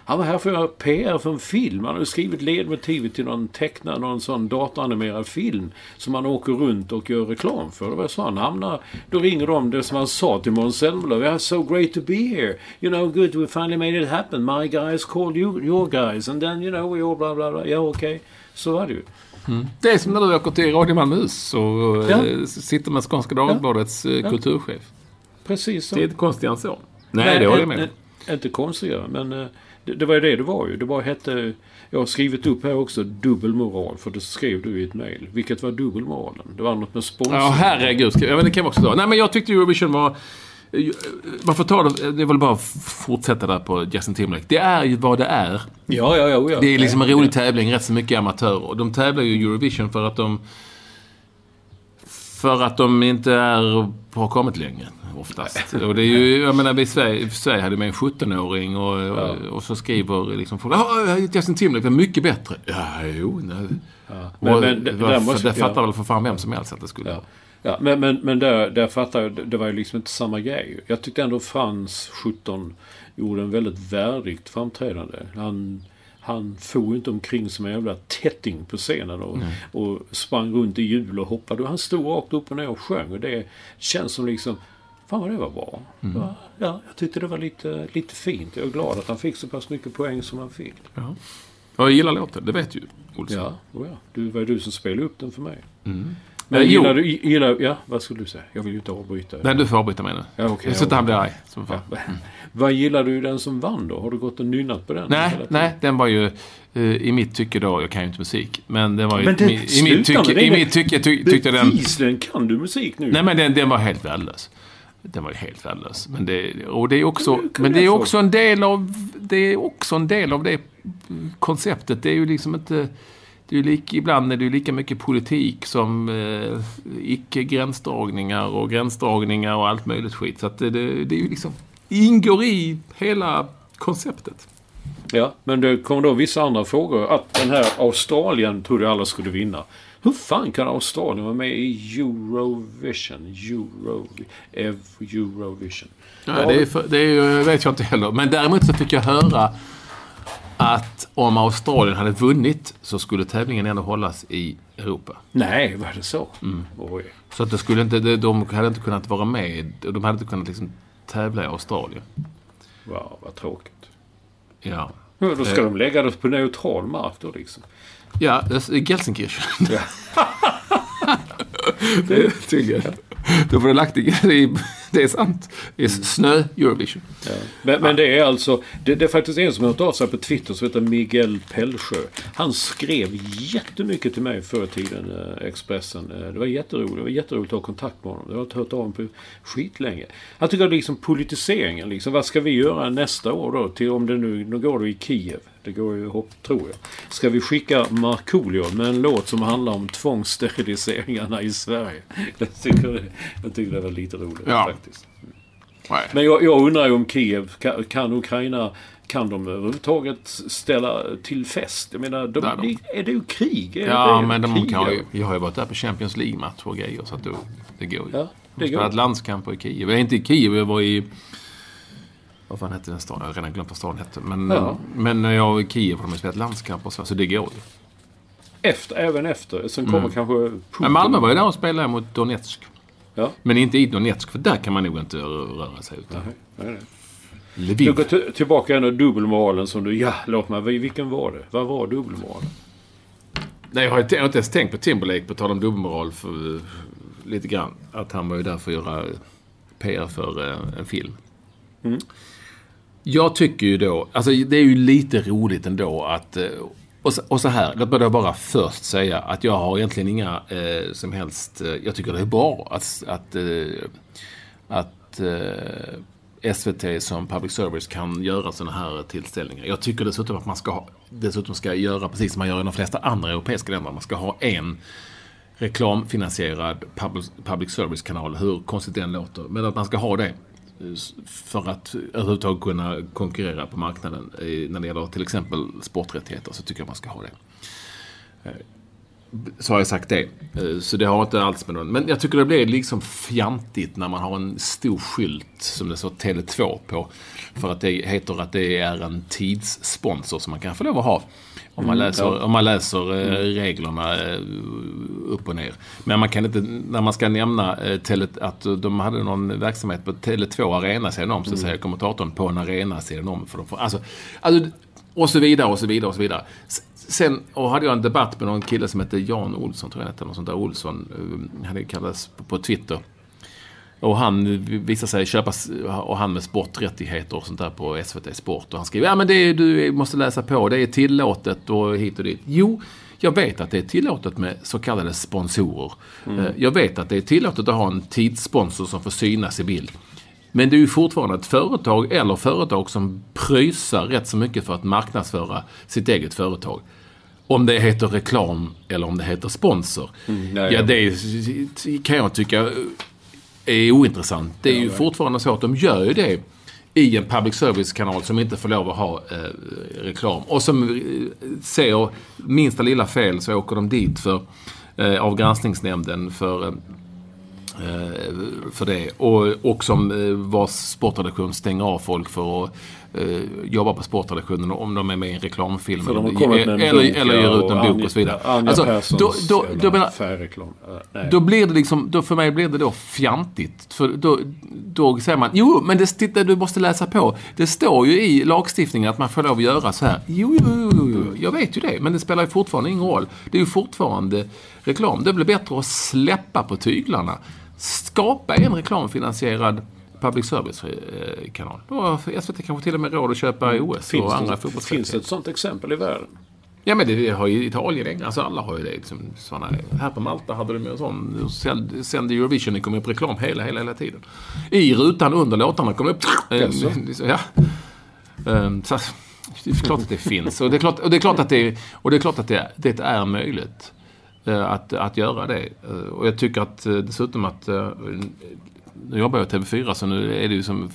Han var här för att göra PR för en film. Han har ju skrivit ledmotivet till någon tecknad, någon sån datoranimerad film som han åker runt och gör reklam för. Det var så han hamnar. Då ringer de, det som han sa till Måns Zelmerlöw. Yeah, so great to be here. You know, good, we finally made it happen. My guys called you, your guys. And then, you know, we all bla bla bla. Ja, okej. Så var det ju. Det är som när du åker till Radio Malmöhus och Ja. eh, sitter med Skånska Dagbladets eh, kulturchef. Precis så. Det är inte konstigare än så. Nej, det håller jag med om. inte, inte konstigare, men eh, det, det var ju det det var ju. Det bara hette... Jag har skrivit upp här också dubbelmoral, för det skrev du i ett mejl. Vilket var dubbelmoralen? Det var något med sponsring. Ja, herregud. Ja, men det kan vi också ta. Nej, men jag tyckte Eurovision var... Man får ta det, det är väl bara att fortsätta där på Justin Timberlake. Det är ju vad det är. Ja, ja, ja. ja. Det är liksom en rolig tävling, rätt så mycket amatörer. De tävlar ju i Eurovision för att de... För att de inte är, har kommit längre, oftast. Och det är ju, jag menar, vi i Sverige, Sverige hade med en 17-åring och, och, och så skriver liksom folk Ja, Justin Timberlake var mycket bättre. Ja, jo, nej. Men- och, men det- det, där måste- det fattar ja. väl för fan vem som helst att det skulle Ja. Ja, men, men, men där, där fattar jag, det var ju liksom inte samma grej. Jag tyckte ändå Frans 17 gjorde en väldigt värdigt framträdande. Han, han for inte omkring som en jävla tätting på scenen och, och sprang runt i hjul och hoppade. Han stod rakt upp och ner och sjöng. Och det känns som liksom, fan vad det var bra. Ja, ja, jag tyckte det var lite, lite fint. Jag är glad att han fick så pass mycket poäng som han fick. Ja. Och jag gillar låten, det vet ju Olsson. Ja, oh ja. Du var ju du som spelade upp den för mig. Mm. Men Eh, jo. gillar du, gillar, ja, vad skulle du säga? Jag vill ju inte avbryta. Nej, du får avbryta mig nu. Ja, okej, så att han blir arg. Som fan. Ja. [laughs] Vad gillar du den som vann då? Har du gått och nynnat på den? Nej, nej, den var ju eh, i mitt tycke då, jag kan ju inte musik, men den var ju... Men det, i, i mitt sluta tycke, med i det. mitt tycke ty, tyckte den... Bevisligen kan du musik nu. Nej, men den, den var helt värdelös. Den var ju helt värdelös. Men det, och det är också, Men men det det är också en del av, det är också en del av det konceptet. Det är ju liksom inte... Det är lika, ibland är det ju lika mycket politik som eh, icke-gränsdragningar och gränsdragningar och allt möjligt skit. Så att det, det, det är ju liksom... ingår i hela konceptet. Ja, men det kom då vissa andra frågor. Att den här Australien trodde alla skulle vinna. Hur fan kan Australien vara med i Eurovision? Euro, Eurovision. Nej, det, är för, det är, vet jag inte heller. Men däremot så fick jag höra att om Australien hade vunnit så skulle tävlingen ändå hållas i Europa. Nej, var det så? Mm. Oj. Så att det skulle inte, de hade inte kunnat vara med. De hade inte kunnat liksom tävla i Australien. Wow, vad tråkigt. Ja. Ja, Då ska Eh. de lägga det på neutral mark då liksom. Ja, det är Gelsenkirchen. [laughs] [laughs] det är tydligen. Då får du lagt det i, det är sant. Det är snö-Eurovision. Ja. Men, men det är alltså, det, det är faktiskt en som har hört av sig på Twitter som heter Miguel Pellsjö. Han skrev jättemycket till mig förr i tiden, eh, Expressen. Eh, det var jätteroligt. Det var jätteroligt att ha kontakt med honom. Jag har inte hört av honom på skitlänge. Han tycker att liksom politiseringen, liksom, vad ska vi göra nästa år då? Till, om det nu, nu går det i Kiev. Det går ju hopp, tror jag. Ska vi skicka Markoolio med en låt som handlar om tvångssteriliseringarna i Sverige? [laughs] Jag tycker jag tycker det var lite roligt Ja. faktiskt. Nej. Men jag, jag undrar ju om Kiev, kan, kan Ukraina, kan de överhuvudtaget ställa till fest? Jag menar, de, de- är det ju krig? Är Ja, det, men de krig, kan ju, ja. vi har ju varit där på Champions League-match och grejer så att då, det går ju. Ja, de det har spelat landskamper i Kiev. Jag är inte i Kiev, jag var i... Vad fan hette den staden? Jag har redan glömt vad staden hette. Men, Ja. men när jag var i Kiev har de spelat landskamper och så, så det går ju. Efter, även efter. Sen kommer kanske Putin. Men Malmö var ju där och spelade mot Donetsk. Ja. Men inte i Donetsk, för där kan man nog inte röra sig. Utan Nej, nej, nej. Lviv. Du går tillbaka till dubbelmoralen som du... Ja, låt mig. Vilken var det? Vad var dubbelmoralen? Nej, jag har inte ens tänkt på Timberlake, på tal om dubbelmoral, för, eh, lite grann. Att han var ju där för att göra PR för eh, en film. Jag tycker ju då, alltså det är ju lite roligt ändå att... Och så, och så här, låt mig då bara först säga att jag har egentligen inga eh, som helst... Eh, jag tycker det är bra att, att, eh, att eh, SVT som public service kan göra sådana här tillställningar. Jag tycker dessutom att man ska, ha, dessutom ska göra precis som man gör i de flesta andra europeiska länder. Man ska ha en reklamfinansierad public, public service-kanal, hur konstigt det än låter. Men att man ska ha det för att överhuvudtaget kunna konkurrera på marknaden när det gäller till exempel sporträttigheter så tycker jag man ska ha det. Eh, så har jag sagt det. Så det har inte alls med någon... Men jag tycker det blir liksom fjantigt när man har en stor skylt som det står Tele2 på. För att det heter att det är en tidssponsor som man kan få lov att ha. Om man läser, mm, ja. om man läser eh, reglerna eh, upp och ner. Men man kan inte, när man ska nämna eh, tele, att de hade någon verksamhet på Tele2 Arena sidan om, så mm. säger kommentatorn på en arena sidan om. För de får, alltså, alltså, och så vidare och så vidare och så vidare. Sen och hade jag en debatt med någon kille som hette Jan Olsson, tror jag hette, något sånt där Olsson. Han kallades på, på Twitter. Och han visar sig köpa, och han med sporträttigheter och sånt där på SVT Sport. Och han skriver, ja men det är, du måste läsa på, det är tillåtet och hit och dit. Jo, jag vet att det är tillåtet med så kallade sponsorer. Mm. Eh, jag vet att det är tillåtet att ha en tidssponsor som får synas i bild. Men det är ju fortfarande ett företag eller företag som pröjsar rätt så mycket för att marknadsföra sitt eget företag. Om det heter reklam eller om det heter sponsor. Mm, ja, det kan jag tycka är ointressant. Det är ja, ju fortfarande så att de gör ju det i en public service-kanal som inte får lov att ha eh, reklam. Och som eh, ser minsta lilla fel så åker de dit för, eh, av granskningsnämnden för eh, eh för det. Och, och som eh, vars sportredaktion stänger av folk för att eh, jobbar på sportredaktionen om de är med i en reklamfilm. Med en eller, eller ger ut en bok och så vidare. Anja alltså, Perssons då, då, då, menar, färgreklam. Uh, då blir det liksom, då för mig blir det då fjantigt. För då, då säger man, jo men det, titta, du måste läsa på. Det står ju i lagstiftningen att man får lov att göra så här. Jo, jo, jo, jo, jag vet ju det. Men det spelar ju fortfarande ingen roll. Det är ju fortfarande reklam. Det blir bättre att släppa på tyglarna. Skapa en reklamfinansierad public service-kanal. Då har SVT kanske till och med råd att köpa mm. OS finns och andra fotbollsrättigheter. Finns det ett sånt exempel i världen? Ja men det har ju Italien, alltså alla har ju det. Liksom, såna, här på Malta hade de ju en sån, sände Eurovision, det kom upp reklam hela, hela, hela tiden. I rutan under låtarna kom det upp... Äh, ja. Um, så, det är klart att det finns. Och det är klart, och det är klart att, det, och det, är, klart att det, det är möjligt uh, att, att göra det. Uh, och jag tycker att dessutom att nu jobbar jag TV4 så nu är det ju som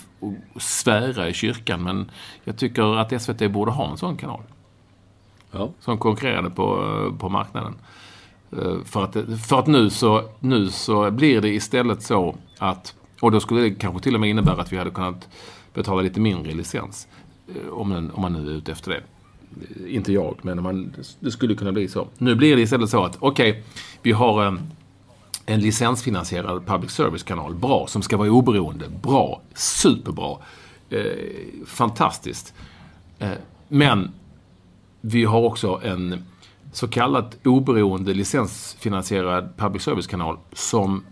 att svära i kyrkan. Men jag tycker att SVT borde ha en sån kanal. Ja. Som konkurrerade på, på marknaden. Eh, för att, för att nu, så, nu så blir det istället så att, och då skulle det kanske till och med innebära att vi hade kunnat betala lite mindre i licens. Eh, om, den, om man nu är ute efter det. Inte jag, men man, det skulle kunna bli så. Nu blir det istället så att, okej, okay, vi har en en licensfinansierad public service-kanal. Bra, som ska vara oberoende. Bra, superbra. Eh, fantastiskt. Eh, men vi har också en så kallad oberoende licensfinansierad public service-kanal som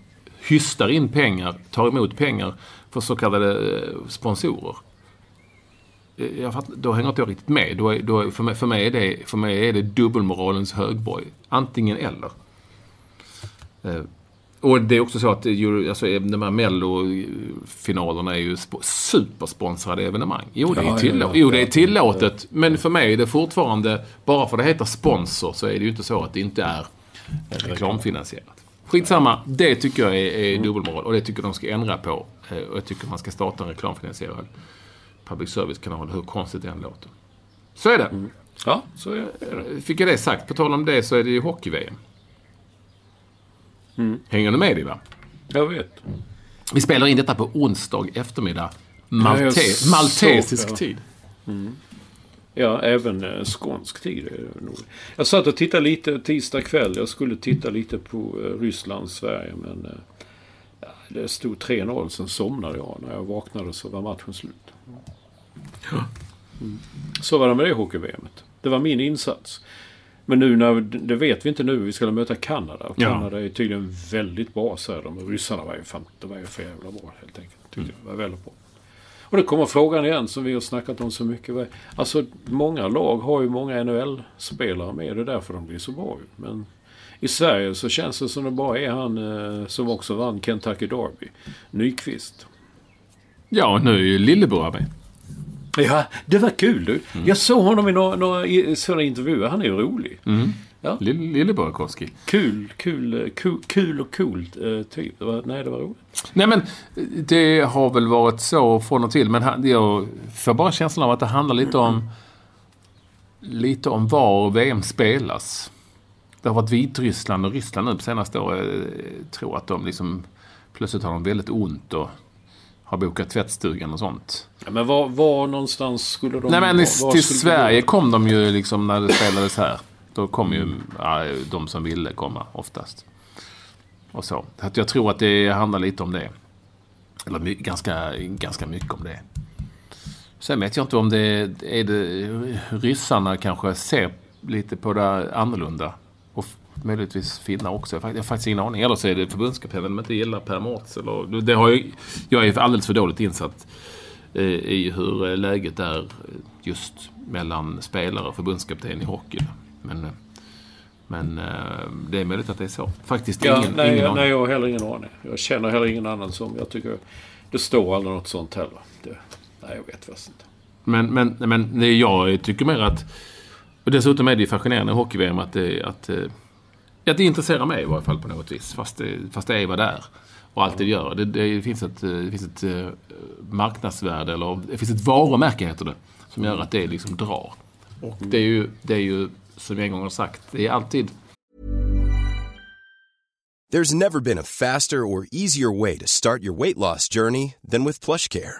hystar in pengar, tar emot pengar för så kallade eh, sponsorer. Eh, jag fattar, då hänger inte jag riktigt med. Då, då, för, mig, för, mig är det, för mig är det dubbelmoralens högborg. Antingen eller. Eh, Eh, och det är också så att alltså, de här mellofinalerna är ju supersponsrade evenemang. Jo, det är, tillå ja, jo, det är tillåtet. Men för mig är det fortfarande, bara för att det heter sponsor, så är det ju inte så att det inte är reklamfinansierat. Skitsamma, det tycker jag är, är dubbelmoral och det tycker de ska ändra på. Eh, och jag tycker man ska starta en reklamfinansierad public service-kanal, hur konstigt det än låter. Så är det. Mm. Ja, så är det. Fick jag det sagt. På tal om det så är det ju hockey-VM. Mm. Hänger du med dig va? Jag vet. Vi spelar in detta på onsdag eftermiddag. Malte maltesisk så, tid. Mm. Ja, även eh, skånsk tid är det nog. Jag satt och tittade lite tisdag kväll. Jag skulle titta lite på eh, Ryssland-Sverige men eh, det stod 3-0. Sen somnade jag. När jag vaknade så var matchen slut. Mm. Så var det med det hockey-VMet. Det var min insats. Men nu när, det vet vi inte nu, vi ska möta Kanada. Och Kanada ja. är tydligen väldigt bra här. De ryssarna var ju, fan, de var ju för jävla bra helt enkelt. Tyckte mm. var väldigt bra. Och då kommer frågan igen som vi har snackat om så mycket. Alltså många lag har ju många NHL-spelare med. Det är därför de blir så bra Men i Sverige så känns det som det bara är han eh, som också vann Kentucky Derby. Nyqvist. Ja, nu är ju Lillebror med. Ja, det var kul du. Mm. Jag såg honom i några, några sådana intervjuer. Han är ju rolig. Mm. Ja. Lill- Lille Burakovsky. Kul, kul, kul, kul och coolt eh, typ. Det var, nej, det var roligt. Nej men det har väl varit så från och till. Men jag får bara känslan av att det handlar lite om lite om var VM spelas. Det har varit Vitryssland och Ryssland nu på senaste året. Jag tror att de liksom plötsligt har de väldigt ont och har bokat tvättstugan och sånt. Ja, men var, var någonstans skulle de... Nej men var, till Sverige kom de ju liksom när det spelades här. Då kom ju ja, de som ville komma oftast. Och så. att jag tror att det handlar lite om det. Eller my, ganska, ganska mycket om det. Sen vet jag inte om det är det ryssarna kanske ser lite på det annorlunda. Och möjligtvis finnar också. Jag har faktiskt ingen aning. Eller så är det förbundskaptenen de inte gillar Per Mårts. Eller, det har jag, jag är alldeles för dåligt insatt eh, i hur eh, läget är just mellan spelare och förbundskapten i hockey. Men, eh, men det är möjligt att det är så. Faktiskt Ja, ingen, nej, ingen aning. nej, jag har heller ingen aning. Jag känner heller ingen annan som... Jag tycker... Det står aldrig något sånt heller. Det, nej, jag vet faktiskt inte. Men, men, men det jag tycker mer att... Och dessutom är det ju fascinerande i hockey-VM att det, att, att det intresserar mig i varje fall på något vis. Fast det, fast det är vad det är. Och allt det gör. Det, det finns ett, eh, det finns ett eh, marknadsvärde, eller det finns ett varumärke heter det. Som gör att det liksom drar. Och det är ju, det är ju som jag en gång har sagt, det är alltid There's never been a faster or easier way to start your weight loss journey than with PlushCare.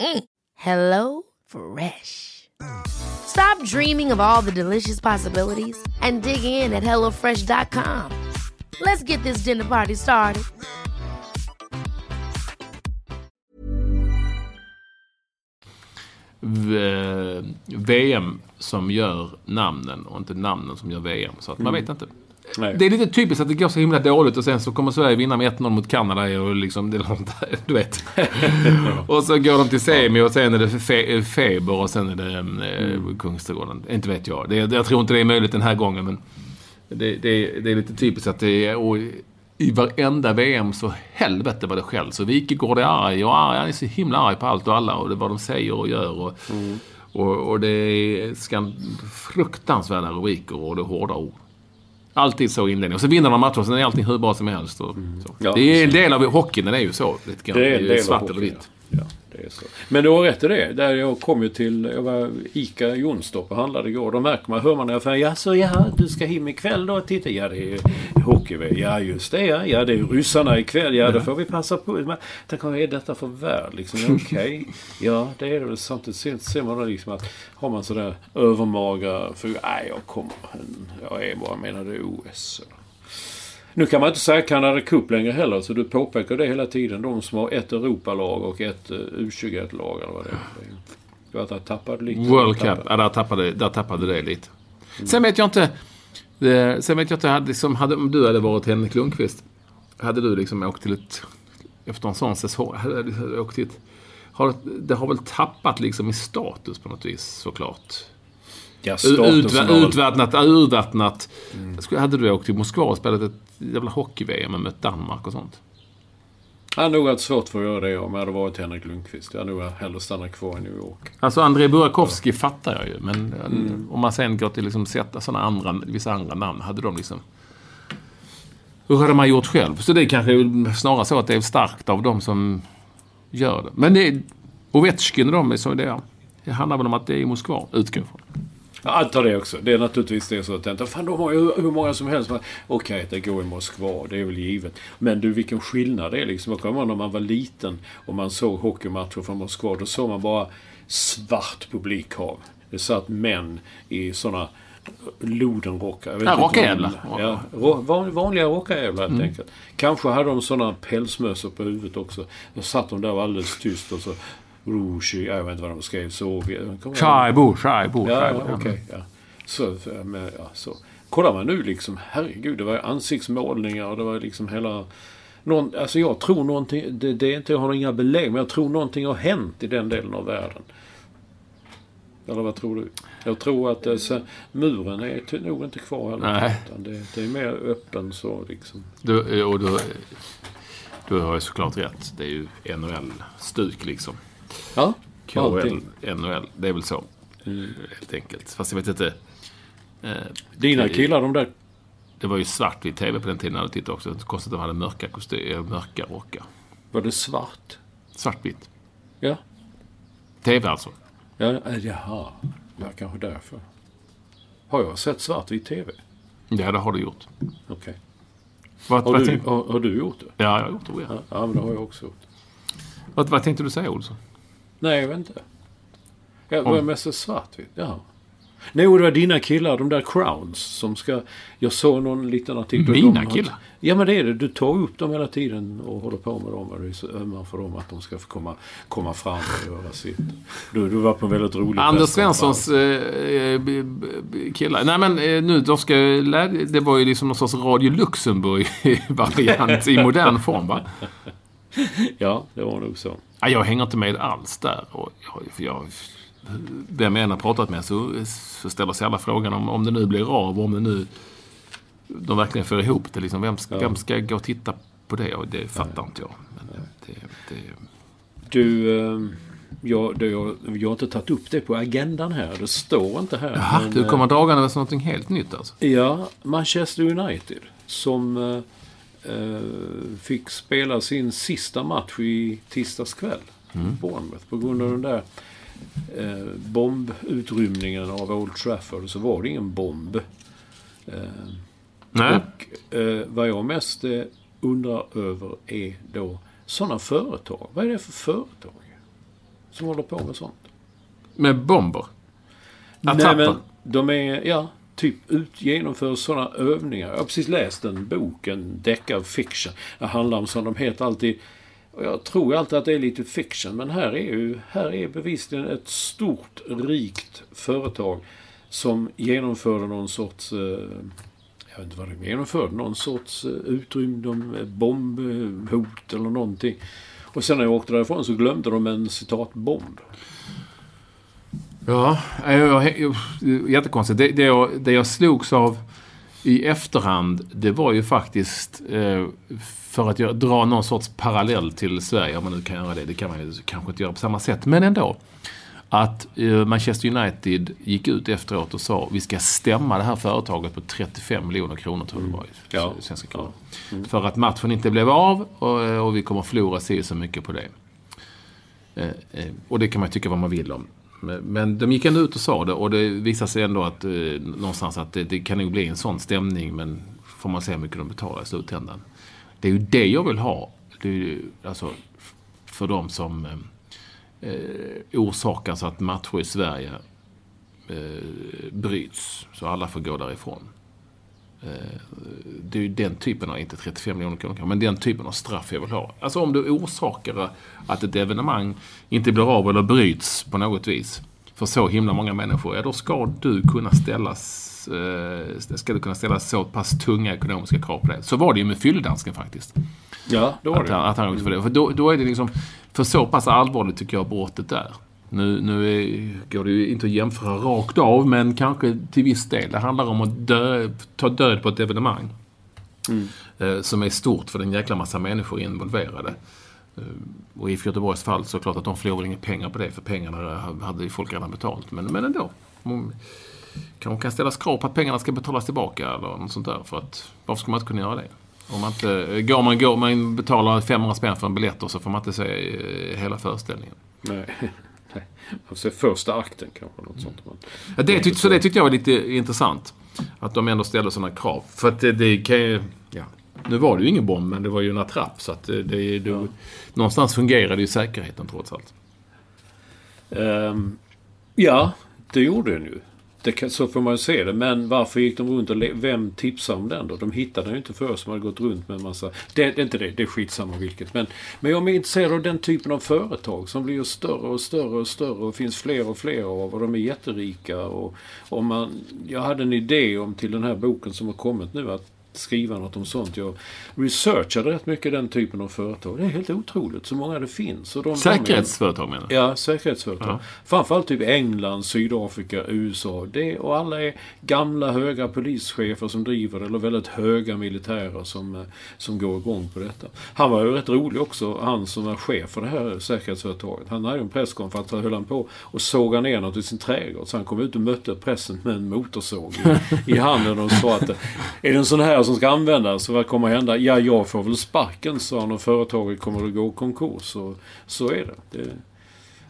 Mm. Hello Fresh. Stop dreaming of all the delicious possibilities and dig in at HelloFresh.com. Let's get this dinner party started. VM som gör namnen och inte namnen som gör VM. Så att man vet inte. Nej. Det är lite typiskt att det går så himla dåligt och sen så kommer Sverige vinna med 1-0 mot Kanada och liksom, det du vet. [laughs] och så går de till semi och sen är det fe, Feber och sen är det eh, Kungsträdgården. Inte vet jag. Det, jag tror inte det är möjligt den här gången men det, det, det är lite typiskt att det är... Och i varenda VM så helvete vad det skälls. Så Wikegård är arg och arg, han är så himla arg på allt och alla och det vad de säger och gör. Och, och, och det är fruktansvärda rubriker och det är hårda ord. Alltid så i inledningen. Och så vinner de matchen och sen är allting hur bra som helst. Och, så. Ja, det är en del av hockeyn, den är ju så. Lite grann. Det är en del av svart hockeyn, eller vitt. Ja, det är så. Men du har rätt i det. Där jag kom ju till, jag var Ica Jonstorp och handlade igår. Då märker man, hör man i affären, ja så ja, du ska hem ikväll då och titta. Ja, det är hockey Ja, just det ja. Ja, det är ryssarna ikväll. Ja, då får vi passa på. Men, tänk, vad är detta för värld liksom? Ja, Okej. [laughs] Ja, det är det väl. Samtidigt ser, man då liksom att har man sådär övermaga för nej, jag kommer. Jag är bara, menar det är OS. Nu kan man inte säga Canada Cup längre heller, så du påpekar det hela tiden. De som har ett Europalag och ett eh, U21-lag eller vad det är. Du har tappat lite. World Cup, ja, där, tappade, där tappade det lite. Sen vet jag inte... Det, sen vet jag inte, hade, liksom, hade, om du hade varit Henrik Lundqvist, hade du liksom åkt till ett... Efter en sån säsong, hade du åkt till ett... Har, det har väl tappat liksom i status på något vis såklart. Ja, utvattnat, urvattnat. Skulle- Hade du åkt till Moskva och spelat ett jävla hockey-VM och mött Danmark och sånt? Jag hade nog haft svårt för att göra det om jag hade varit Henrik Lundqvist. Jag hade nog hellre stannat kvar i New York. Alltså Andrei Burakovsky fattar jag ju. Men om man sen går till liksom sätta sådana andra, vissa andra namn. Hade de liksom... hur hade man gjort själv? Så det är kanske snarare så att det är starkt av de som gör det. Men det är Ovechkin och de, så det, det handlar väl om att det är i Moskva, utgår från. Jag antar det också. Det är naturligtvis det så att jag fan, de har ju hur många som helst. Okej, okay, det går i Moskva, det är väl givet. Men du, vilken skillnad det är liksom. Jag kommer ihåg när man var liten och man såg hockeymatcher från Moskva. Då såg man bara svart publikhav. Det satt män i sådana Lodenrockar. Ja, rockjävlar. Ja, vanliga rockjävlar helt mm. enkelt. Kanske hade de sådana pälsmössor på huvudet också. Då satt de där alldeles tyst och så Rushi, jag vet inte vad de skrev. Sovjet. Shaibu, Shaibu. Ja, okej. Okay, ja. Så, ja, så. Kollar man nu liksom, herregud, det var ansiktsmålningar och det var liksom hela... Någon, alltså jag tror någonting, det, det är inte, jag har inga belägg, men jag tror någonting har hänt i den delen av världen. Eller vad tror du? Jag tror att det, så, muren är nog inte kvar heller. Nej. Det, det, är mer öppen så liksom. Du, och du, du har ju såklart rätt. Det är ju NHL-stuk liksom. Ja, KHL, NHL. Det är väl så. Helt enkelt. Fast jag vet inte. Eh, Dina killar, de där... Det var ju svart vid TV på den tiden när du tittade också. Konstigt att de hade mörka, kostym, eh, mörka rockar. Var det svart? Svartvitt. Ja. TV alltså. Ja, eh, jaha. Ja, kanske därför. Har jag sett svartvit TV? Ja, det har du gjort. Okej. Okay. Vad, har, vad du, har, har, du gjort det? Ja, jag har gjort det. Ja, ja men det har jag också gjort. Vad, vad tänkte du säga, Olsson? Nej, jag vet inte. Jag var mest svartvitt. Ja. Nej, det var dina killar, de där crowns som ska... Jag såg någon liten artikel. Mina killar? Ja, men det är det. Du tar upp dem hela tiden och håller på med dem. Och du är så ömmar för dem att de ska få komma, komma fram och göra sitt. Du, du var på en väldigt rolig Anders Svenssons äh, killar. Nej, men äh, nu, de ska Det var ju liksom någon sorts Radio Luxemburg-variant i modern form, va? [laughs] ja, det var nog så. Ja, jag hänger inte med alls där. Och jag, jag, vem jag än har pratat med så, så ställer sig alla frågan om, om det nu blir av, om det nu de verkligen får ihop det. Liksom, vem, ska, ja. vem ska gå och titta på det? Och det fattar ja. inte jag. Men det, det... Du, ehm, jag, det, jag, jag har inte tagit upp det på agendan här. Det står inte här. Jaha, men, du kommer eh, dragande med någonting helt nytt alltså? Ja, Manchester United. Som eh, fick spela sin sista match i tisdags kväll. Mm. Bournemouth. På grund av den där eh, bombutrymningen av Old Trafford så var det ingen bomb. Eh, Nej. Och eh, vad jag mest eh, undrar över är då sådana företag. Vad är det för företag som håller på med sånt? Med bomber? Attapper? Nej, men de är, ja, typ ut, genomför sådana övningar. Jag har precis läst en bok, en deckar fiction. Det handlar om som De heter alltid och jag tror alltid att det är lite fiction, men här är ju här är bevisligen ett stort, rikt företag som genomförde någon sorts, eh, jag vet inte vad de genomförde, någon sorts eh, utrymd, eh, bombhot eller någonting. Och sen när jag åkte därifrån så glömde de en citatbomb. Ja, jättekonstigt. Det, det, jag, det jag slogs av i efterhand, det var ju faktiskt eh, för att jag, dra någon sorts parallell till Sverige, om man nu kan göra det. Det kan man ju kanske inte göra på samma sätt, men ändå. Att eh, Manchester United gick ut efteråt och sa vi ska stämma det här företaget på 35 miljoner kronor, tror jag det var, i ja. svenska kronor. Ja. Mm. För att matchen inte blev av och, eh, och vi kommer förlora sig så mycket på det. Eh, och det kan man tycka vad man vill om. Men de gick ändå ut och sa det och det visade sig ändå att eh, någonstans att det, det kan nog bli en sån stämning men får man se hur mycket de betalar i slutändan. Det är ju det jag vill ha. Det är ju, alltså, för de som eh, eh, orsakar så att matcher i Sverige eh, bryts. Så alla får gå därifrån. Eh, det är ju den typen av, inte 35 miljoner kronor men den typen av straff jag vill ha. Alltså om du orsakar att ett evenemang inte blir av eller bryts på något vis för så himla många människor, ja då ska du kunna ställas eh, ska du kunna ställa så pass tunga ekonomiska krav på det. Så var det ju med fylledansken faktiskt. Ja, då var det. Att, att han åkte för det. För då, då är det liksom, för så pass allvarligt tycker jag brottet där. Nu, nu är, går det ju inte att jämföra rakt av, men kanske till viss del. Det handlar om att dö, ta död på ett evenemang. Mm. Eh, som är stort för en jäkla massa människor involverade. Eh, och i Göteborgs fall så är det klart att de förlorar inga pengar på det, för pengarna hade ju folk redan betalt. Men, men ändå. Kanske kan ställas krav på att pengarna ska betalas tillbaka eller något sånt där. För att, varför ska man inte kunna göra det? Om man inte, går man, går man betalar 500 spänn för en biljett och så får man inte se eh, hela föreställningen. Nej. [laughs] Nej. Alltså första akten kanske. Något sånt. Man, Ja, det tyckte, så det tyckte jag var lite intressant. Att de ändå ställde sådana krav. För att det, det kan ju... Ja. Nu var det ju ingen bomb, men det var ju en attrapp. Så att det, det, det, någonstans fungerade ju säkerheten trots allt. Ehm, ja, det gjorde den ju. Det kan, så får man ju se det. Men varför gick de runt och... le- Vem tipsade om den då? De hittade den ju inte först. som hade gått runt med en massa... Det, det är inte det. Det är skitsamma vilket. Men, men jag är intresserad av den typen av företag som blir ju större och större och större och finns fler och fler av. Och de är jätterika. Och, och man, jag hade en idé om till den här boken som har kommit nu att skriva något om sånt. Jag researchade rätt mycket den typen av företag. Det är helt otroligt så många det finns. Och de, Säkerhetsföretag menar du? Ja, säkerhetsföretag. Ja. Framförallt typ England, Sydafrika, USA. Det, och alla är gamla höga polischefer som driver det, eller väldigt höga militärer som, eh, som går igång på detta. Han var ju rätt rolig också, han som är chef för det här säkerhetsföretaget. Han hade ju en presskonferens där höll han på och såga ner något i sin trädgård. Så han kom ut och mötte pressen med en motorsåg i, i handen och sa att är det en sån här som ska användas, så vad kommer att hända? Ja, jag får väl sparken, sa han, och företaget kommer att gå i konkurs. Och så är det. det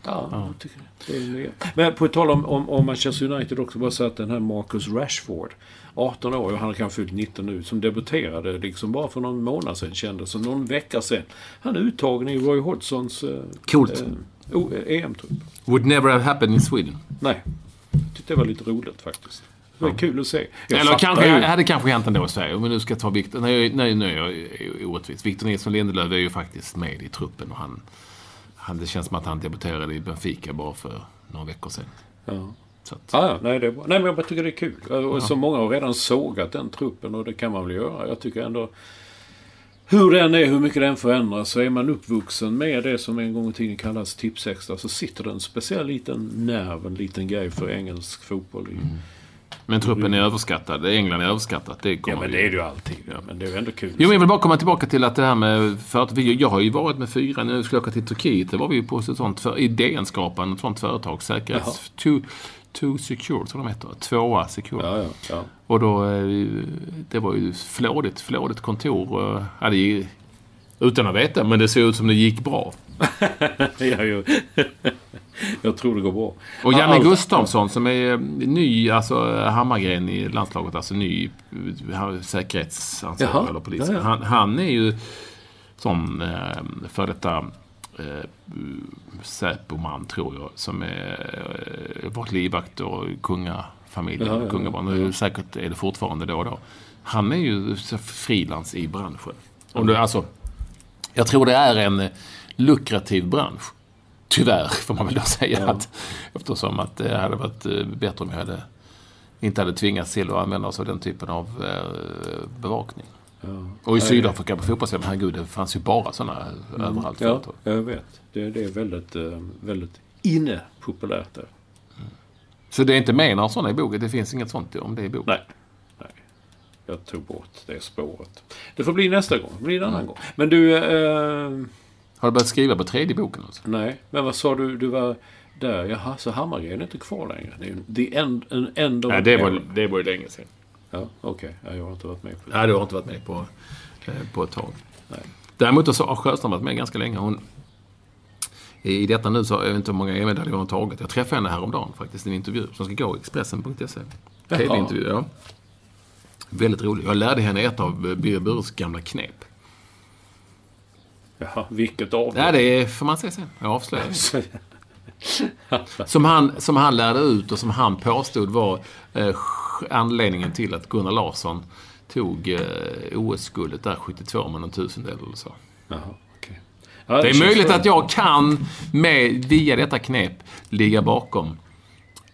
Ja, jag tycker det är mer. Men på tal om, om, om Manchester United också, bara säga att den här Marcus Rashford, 18 år, och han har kanske fyllt 19 nu, som debuterade liksom bara för någon månad sedan kändes som, någon vecka sedan. Han är uttagen i Roy Hodgsons eh, Coolt. eh, eh, EM-trupp. Would never have happened in Sweden. Nej, jag tyckte det var lite roligt faktiskt. Det var kul att se. Jag Eller kanske, ju- hade kanske hänt ändå i Sverige. Vi nu ska ta Victor... Nej, nej, nu är jag orättvis. Victor Nilsson Lindelöf är ju faktiskt med i truppen och han, han... Det känns som att han debuterade i Benfica bara för några veckor sedan. Ja. Så att, Ja, ja, nej, det är bra. nej, men jag bara tycker det är kul. Och så många har redan sågat den truppen och det kan man väl göra. Jag tycker ändå... Hur den är, hur mycket den förändras, så är man uppvuxen med det som en gång i tiden kallas tipsextra så sitter det en speciell liten nerv, en liten grej för engelsk fotboll. I. men truppen är överskattad. England är överskattat. Det kommer Ja, men det är ju alltid. Men det är ju ändå kul. Jo, men jag vill bara komma tillbaka till att det här med... För att vi, jag har ju varit med fyra, nu skulle åka till Turkiet. Det var vi ju på ett sånt för, idéskapande, ett sånt företag. Säkerhets... Two, two Secure, tror de heter. Tvåa Secure. Ja, ja, ja. Och då, eh, det var ju flådigt, flådigt kontor. och, Ja, det, utan att veta, men det såg ut som det gick bra. [laughs] ja ju. Jag tror det går bra. Och Janne Allt- Gustafsson som är eh, ny, alltså Hammargren i landslaget, alltså ny eh, säkerhetsansvarig eller polis. ja, ja. Han, han är ju som eh, för detta eh, Säpoman, tror jag, som är, eh, varit livvakt och kungafamiljen, Ja, ja, ja. kungabarn. Och Säkert är det fortfarande då och då. Han är ju frilans i branschen. Och det, alltså, jag tror det är en eh, lukrativ bransch. Tyvärr, får man väl då säga. Att, eftersom att det hade varit eh, bättre om jag hade, inte hade tvingats till att använda oss av den typen av eh, bevakning. Och i Sydafrika på fotbolls herregud, det fanns ju bara sådana överallt. Ja, jag vet. Det, det är väldigt, eh, väldigt inne populärt där. Så det är inte med några sådana i boken? Det finns inget sånt om det i boken? Nej. Nej. Jag tog bort det spåret. Det får bli nästa gång. Det blir en annan gång. Men du... Eh, Har du börjat skriva på tredje boken? Alltså? nej, men vad sa du? Du var där. Jaha, så Hammargren är inte kvar längre. Det är ju the end, an end of Nej, det var, det var ju länge sedan. Ja, okej. Ja, jag har inte varit med på det. Nej, du har inte varit med på, eh, på ett tag. Nej. Däremot så har Sjöstrand varit med ganska länge. Hon, I detta nu så har jag vet inte hur många EM-medaljer hon har tagit. Jag träffade henne häromdagen faktiskt i en intervju som ska gå i Expressen.se. TV-intervju, ja. Väldigt rolig. Jag lärde henne ett av Birger Bures gamla knep. Jaha, vilket av Ja, det är, får man säga sen. Jag avslöjar. [laughs] Som han, som han lärde ut och som han påstod var eh, anledningen till att Gunnar Larsson tog eh, OS-guldet där 72 med någon tusendel eller så. Jaha, okej. Ja, Det är känns möjligt att jag kan, med, via detta knep, ligga bakom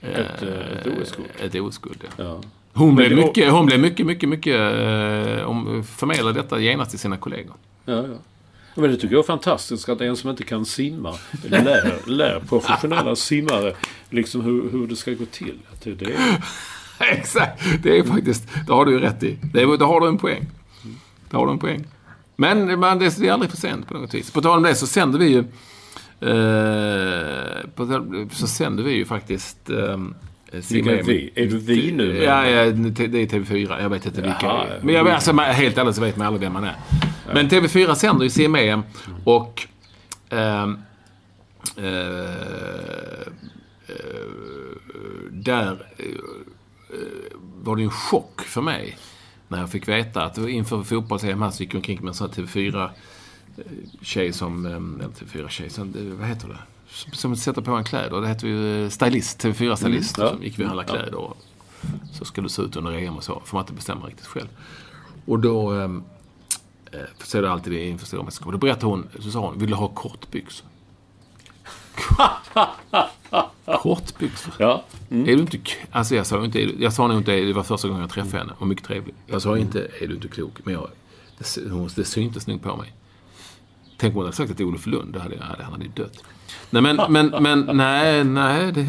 eh, ett OS-guld. ett OS-guld. Ja. Ja. Hon, Men blev det mycket, hon blev mycket, mycket, mycket... Eh, hon förmedlade detta genast till sina kollegor. Ja, ja. Men det tycker jag är fantastiskt att en som inte kan simma lär, lär professionella simmare liksom hur, hur det ska gå till. Att Det, det är, [laughs] Exakt! Det är faktiskt... Det har du ju rätt i. Det, är, det har du en poäng. Det har du en poäng. Men man, det är aldrig för sent på något vis. På tal om det så sänder vi ju... Eh, så sänder vi ju faktiskt eh, vilka är vi? Är du vi nu? Ja, ja, det är TV4. Jag vet inte vilka Jaha, det är. Men jag, alltså, helt ärligt så vet man aldrig vem man är. Men TV4 sänder ju CM-EM och... ehm, eh, eh, där eh, var det en chock för mig när jag fick veta att inför fotbolls-EM här så gick jag omkring med en sån här TV4-tjej som... eh, Eller TV4-tjej, som, det- vad heter det? Som, sätter på en kläder. Det heter ju eh, stylist, TV4-stylist. Mm, ja. Som gick vi och handlade kläder. Och så skulle det se ut under EM och så. Får man inte bestämma riktigt själv. Och då... ehm, eh, Så är det alltid det inför stora mästerskap. Då berättade hon, så sa hon, vill du ha kortbyxor? [laughs] kortbyxor? Ja. Mm. Är du inte... Alltså jag sa inte... Jag sa nog inte... Det var första gången jag träffade henne. Och mycket trevlig. Jag sa inte, är du inte klok? Men jag... Det, hon, det syntes nog på mig. Tänk om hon hade sagt att det är Olof Lund. Då hade han hade ju dött. Nej men, men, men nej, nej. Det,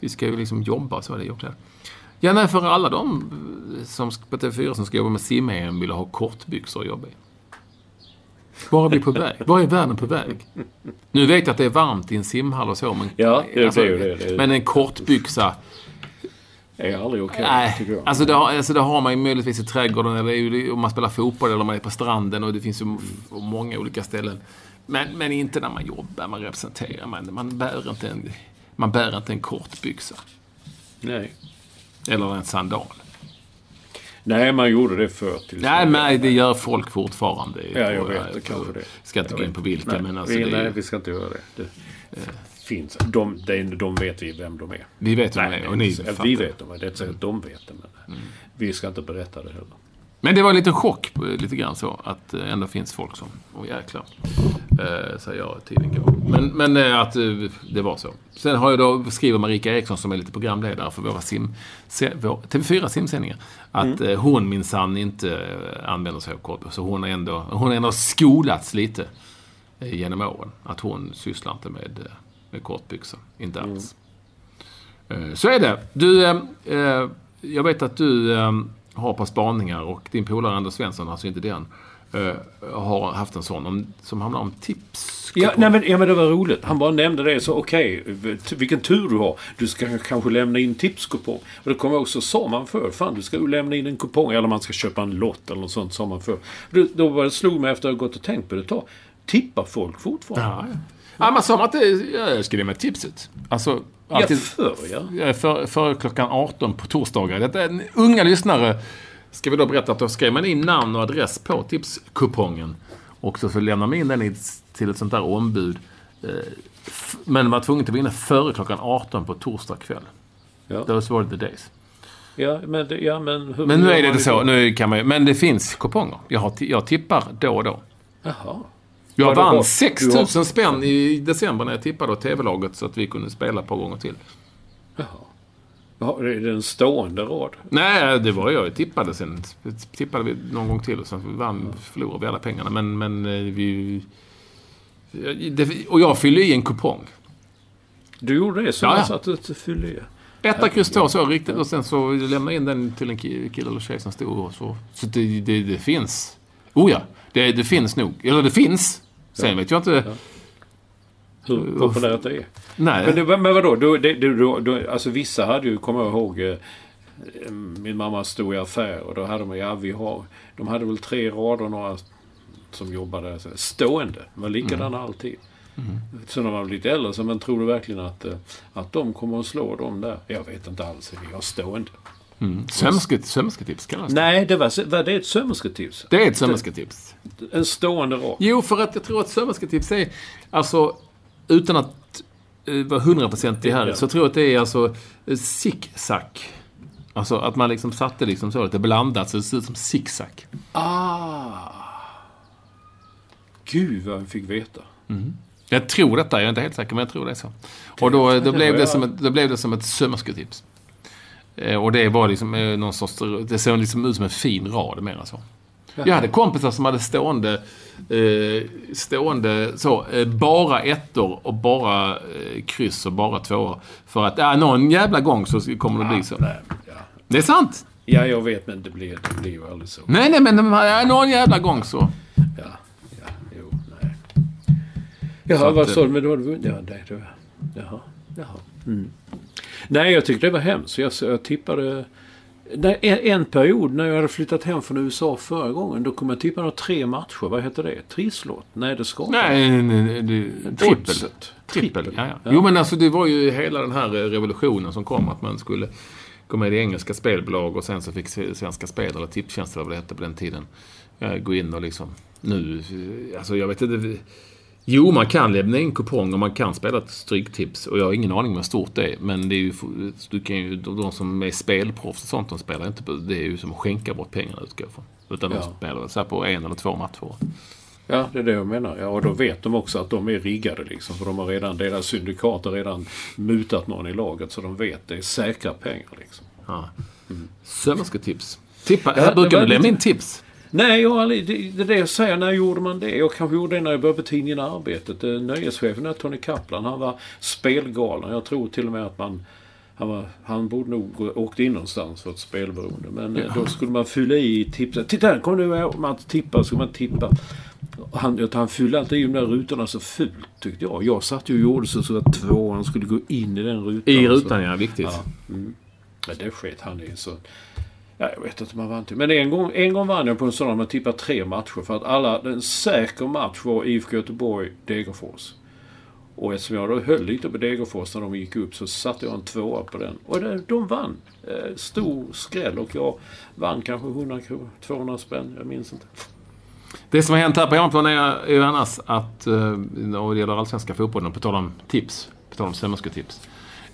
vi ska ju liksom jobba så är det ju också. Ja, nej, för alla de som på TV4 som ska jobba med sim vill ha kortbyxor att jobba i. Var är vi på väg? Var är världen på väg? Nu vet jag att det är varmt i en simhall och så, men... Ja, det ju det, det är- Men en kortbyxa... är aldrig okej, tycker jag. alltså det, har, alltså det har man ju möjligtvis i trädgården eller om man spelar fotboll eller om man är på stranden och det finns ju många olika ställen. Men, men inte när man jobbar, man representerar, man, man, bär inte en, man bär inte en kortbyxa. Nej. Eller en sandal. Nej, man gjorde det förr till Nej, men det gör folk fortfarande. Ja, jag vet det kanske det. Ska inte Jag gå in på vilka, nej, men alltså vi, är, Nej, ju- vi ska inte göra det. Det finns. De, de, de vet vi vem de är. Vi vet vem Nej, de är och nej, ni vi vet dem. Det är inte säkert att de vet det. Men vi ska inte berätta det heller. Men det var en liten chock, på- lite grann så, att det ändå finns folk som, åh jäklar, eh, säger jag, tiden går. Men, men eh, att eh, det var så. Sen har jag då, skriver Marika Eriksson som är lite programledare för våra sim, se, vår, TV4 simsändningar, att eh, hon minsann inte eh, använder sig av kort. Så hon har ändå, hon har ändå skolats lite eh, genom åren. Att hon sysslar inte med, eh, med kortbyxor. Inte alls. Eh, Så är det. Du, eh, eh, jag vet att du eh, har par spaningar och din polare Anders Svensson, alltså inte den, eh, har haft en sån om, som handlar om tips. Ja, nej, men, ja, men det var roligt. Han bara nämnde det. Så okej, t- vilken tur du har. Du ska kanske lämna in tipskupong. Och det kommer jag också, sa man för. Fan, du ska lämna in en kupong. Eller man ska köpa en lott eller något sånt, sa man för. Då, då var det slog mig efter att ha gått och tänkt på det ett tag. Tippar folk fortfarande? Ja, ja. ja, man sa att det, ja, jag ge med tipset. Alltså, Ja, alltid, förr ja. Ja, för, klockan 18 på torsdagar. Detta är en unga lyssnare. Ska vi då berätta att då skrev man in namn och adress på tipskupongen. Och så får lämnar man in den till ett sånt där ombud. Eh, Men man var tvungen att vara inne före klockan 18 på torsdag kväll. Ja, Those were the days. ja, men, det- ja, men, hur Men nu är det inte så. Nu kan man, men det finns kuponger. Jag, har, jag tippar då och då. Jaha. Jag Ja, du vann har- 6 du 000 har- spänn i december när jag tippade åt TV-laget så att vi kunde spela ett par gånger till. Jaha. Ja, är det en stående rad? Nej, det var jag. Jag tippade sen. Tippade vi någon gång till och sen vann, förlorade vi alla pengarna. Men, men eh, vi... Det, och jag fyllde i en kupong. Du gjorde det, så Ja, ja. satt och fyllde i. Etta, kryss, två, så riktigt. Och sen så lämnade jag in den till en ki- kille eller tjej som stod och så. Så det, det, det finns. Oh ja, det, det finns nog. Eller det finns. Sen vet jag inte. Hur populärt det är. Nej. Men, det, men vadå? Då, det, då, då, alltså vissa hade ju, kommer jag ihåg, eh, min mamma stod i affär och då hade de, ja vi har, de hade väl tre rader några som jobbade stående. De var likadana Mm. alltid. Så när man blev lite äldre så, men tror du verkligen att, eh, att de kommer att slå dem där? Jag vet inte alls. Vi har stående. Mm. Sömske- Sömsketips kallas det. Nej, det var, var det ett sömmersketips? Det är ett sömmersketips. En stående rad? Jo, för att jag tror att sömmersketips är... Alltså, utan att eh, vara hundraprocentig här, Ja. så tror jag att det är alltså eh, zigzag. Alltså att man liksom satte liksom så, lite blandat så det ser ut som zigzag. Ah! Gud vad jag fick veta. Jag tror detta, jag är inte helt säker, men jag tror det är så. Och då, då, blev, det som ett, då blev det som ett sömmersketips. Eh, och det var liksom eh, någon sorts... Det såg liksom ut som en fin rad, mer så. Jag hade kompisar som hade stående, eh, stående så, eh, bara ettor och bara eh, kryss och bara tvåor. För att äh, någon jävla gång så kommer det bli så. Nej, ja. Det är sant! ja, jag vet, men det blir, det blir ju aldrig så. Nej, nej, men äh, någon jävla gång så. Ja, ja, jo, nej. Jaha, vad eh, sa du? Men då har du vunnit? Ja, nej, då, jaha, jaha. Mm. Nej, jag tyckte det var hemskt. Jag, jag tippade... En, period när jag hade flyttat hem från USA förra gången, då kom jag tippa några tre matcher. Vad heter det? Trislott? Nej, det ska Nej, nej, nej, det- trippel. Oddset. Trippel, Trippel. ja, ja. Ja. Jo, men alltså det var ju hela den här eh, revolutionen som kom. Att man skulle gå med i engelska spelbolag och sen så fick Svenska Spel, eller Tipstjänst eller vad det hette på den tiden, eh, gå in och liksom... Nu, eh, alltså jag vet inte... Jo, man kan lämna in kupong och man kan spela ett stryktips. Och jag har ingen aning om hur stort det är. Men det är ju, du kan ju, de som är spelproffs och sånt, de spelar inte på... Det är ju som att skänka bort pengar utgår jag från. Utan Ja. de spelar så på en eller två matcher. Ja, det är det jag menar. Ja, och då vet de också att de är riggade liksom. För de har redan, deras syndikat har redan mutat någon i laget. Så de vet det är säkra pengar liksom. Ja. Sömmersketips. Tippa, Ja, här brukar du lämna lite- in tips. Nej, jag det, det är det jag säger. När gjorde man det? Jag kanske gjorde det när jag började på tidningen Arbetet. Eh, Nöjeschefen Tony Kaplan, han var spelgalen. Jag tror till och med att man... Han, var, han borde nog åkt in någonstans för ett spelberoende. Men eh, då skulle man fylla i tipsen. Titta här, kommer du ihåg att tippa? Så man tippa. Han, han fyllde alltid i de där rutorna så fult tyckte jag. Jag satt ju och gjorde så, så att tvåan skulle gå in i den rutan. I Så- rutan, ja. Viktigt. Ja, mm. ja det sket han i. Så. Ja, jag vet inte om han vann till. Men en gång, en gång vann jag på en sån där man tippade tre matcher. För att alla, en säker match var IFK Göteborg, Degerfors. Och eftersom jag då höll lite på Degerfors när de gick upp så satte jag en tvåa på den. Och det, de vann. Eh, stor skräll och jag vann kanske 100 kronor, 200 spänn. Jag minns inte. Det som har hänt här på hemmaplan är ju annars att, eh, och det gäller allsvenska fotbollen, på tal om tips, på tal om sömmersketips.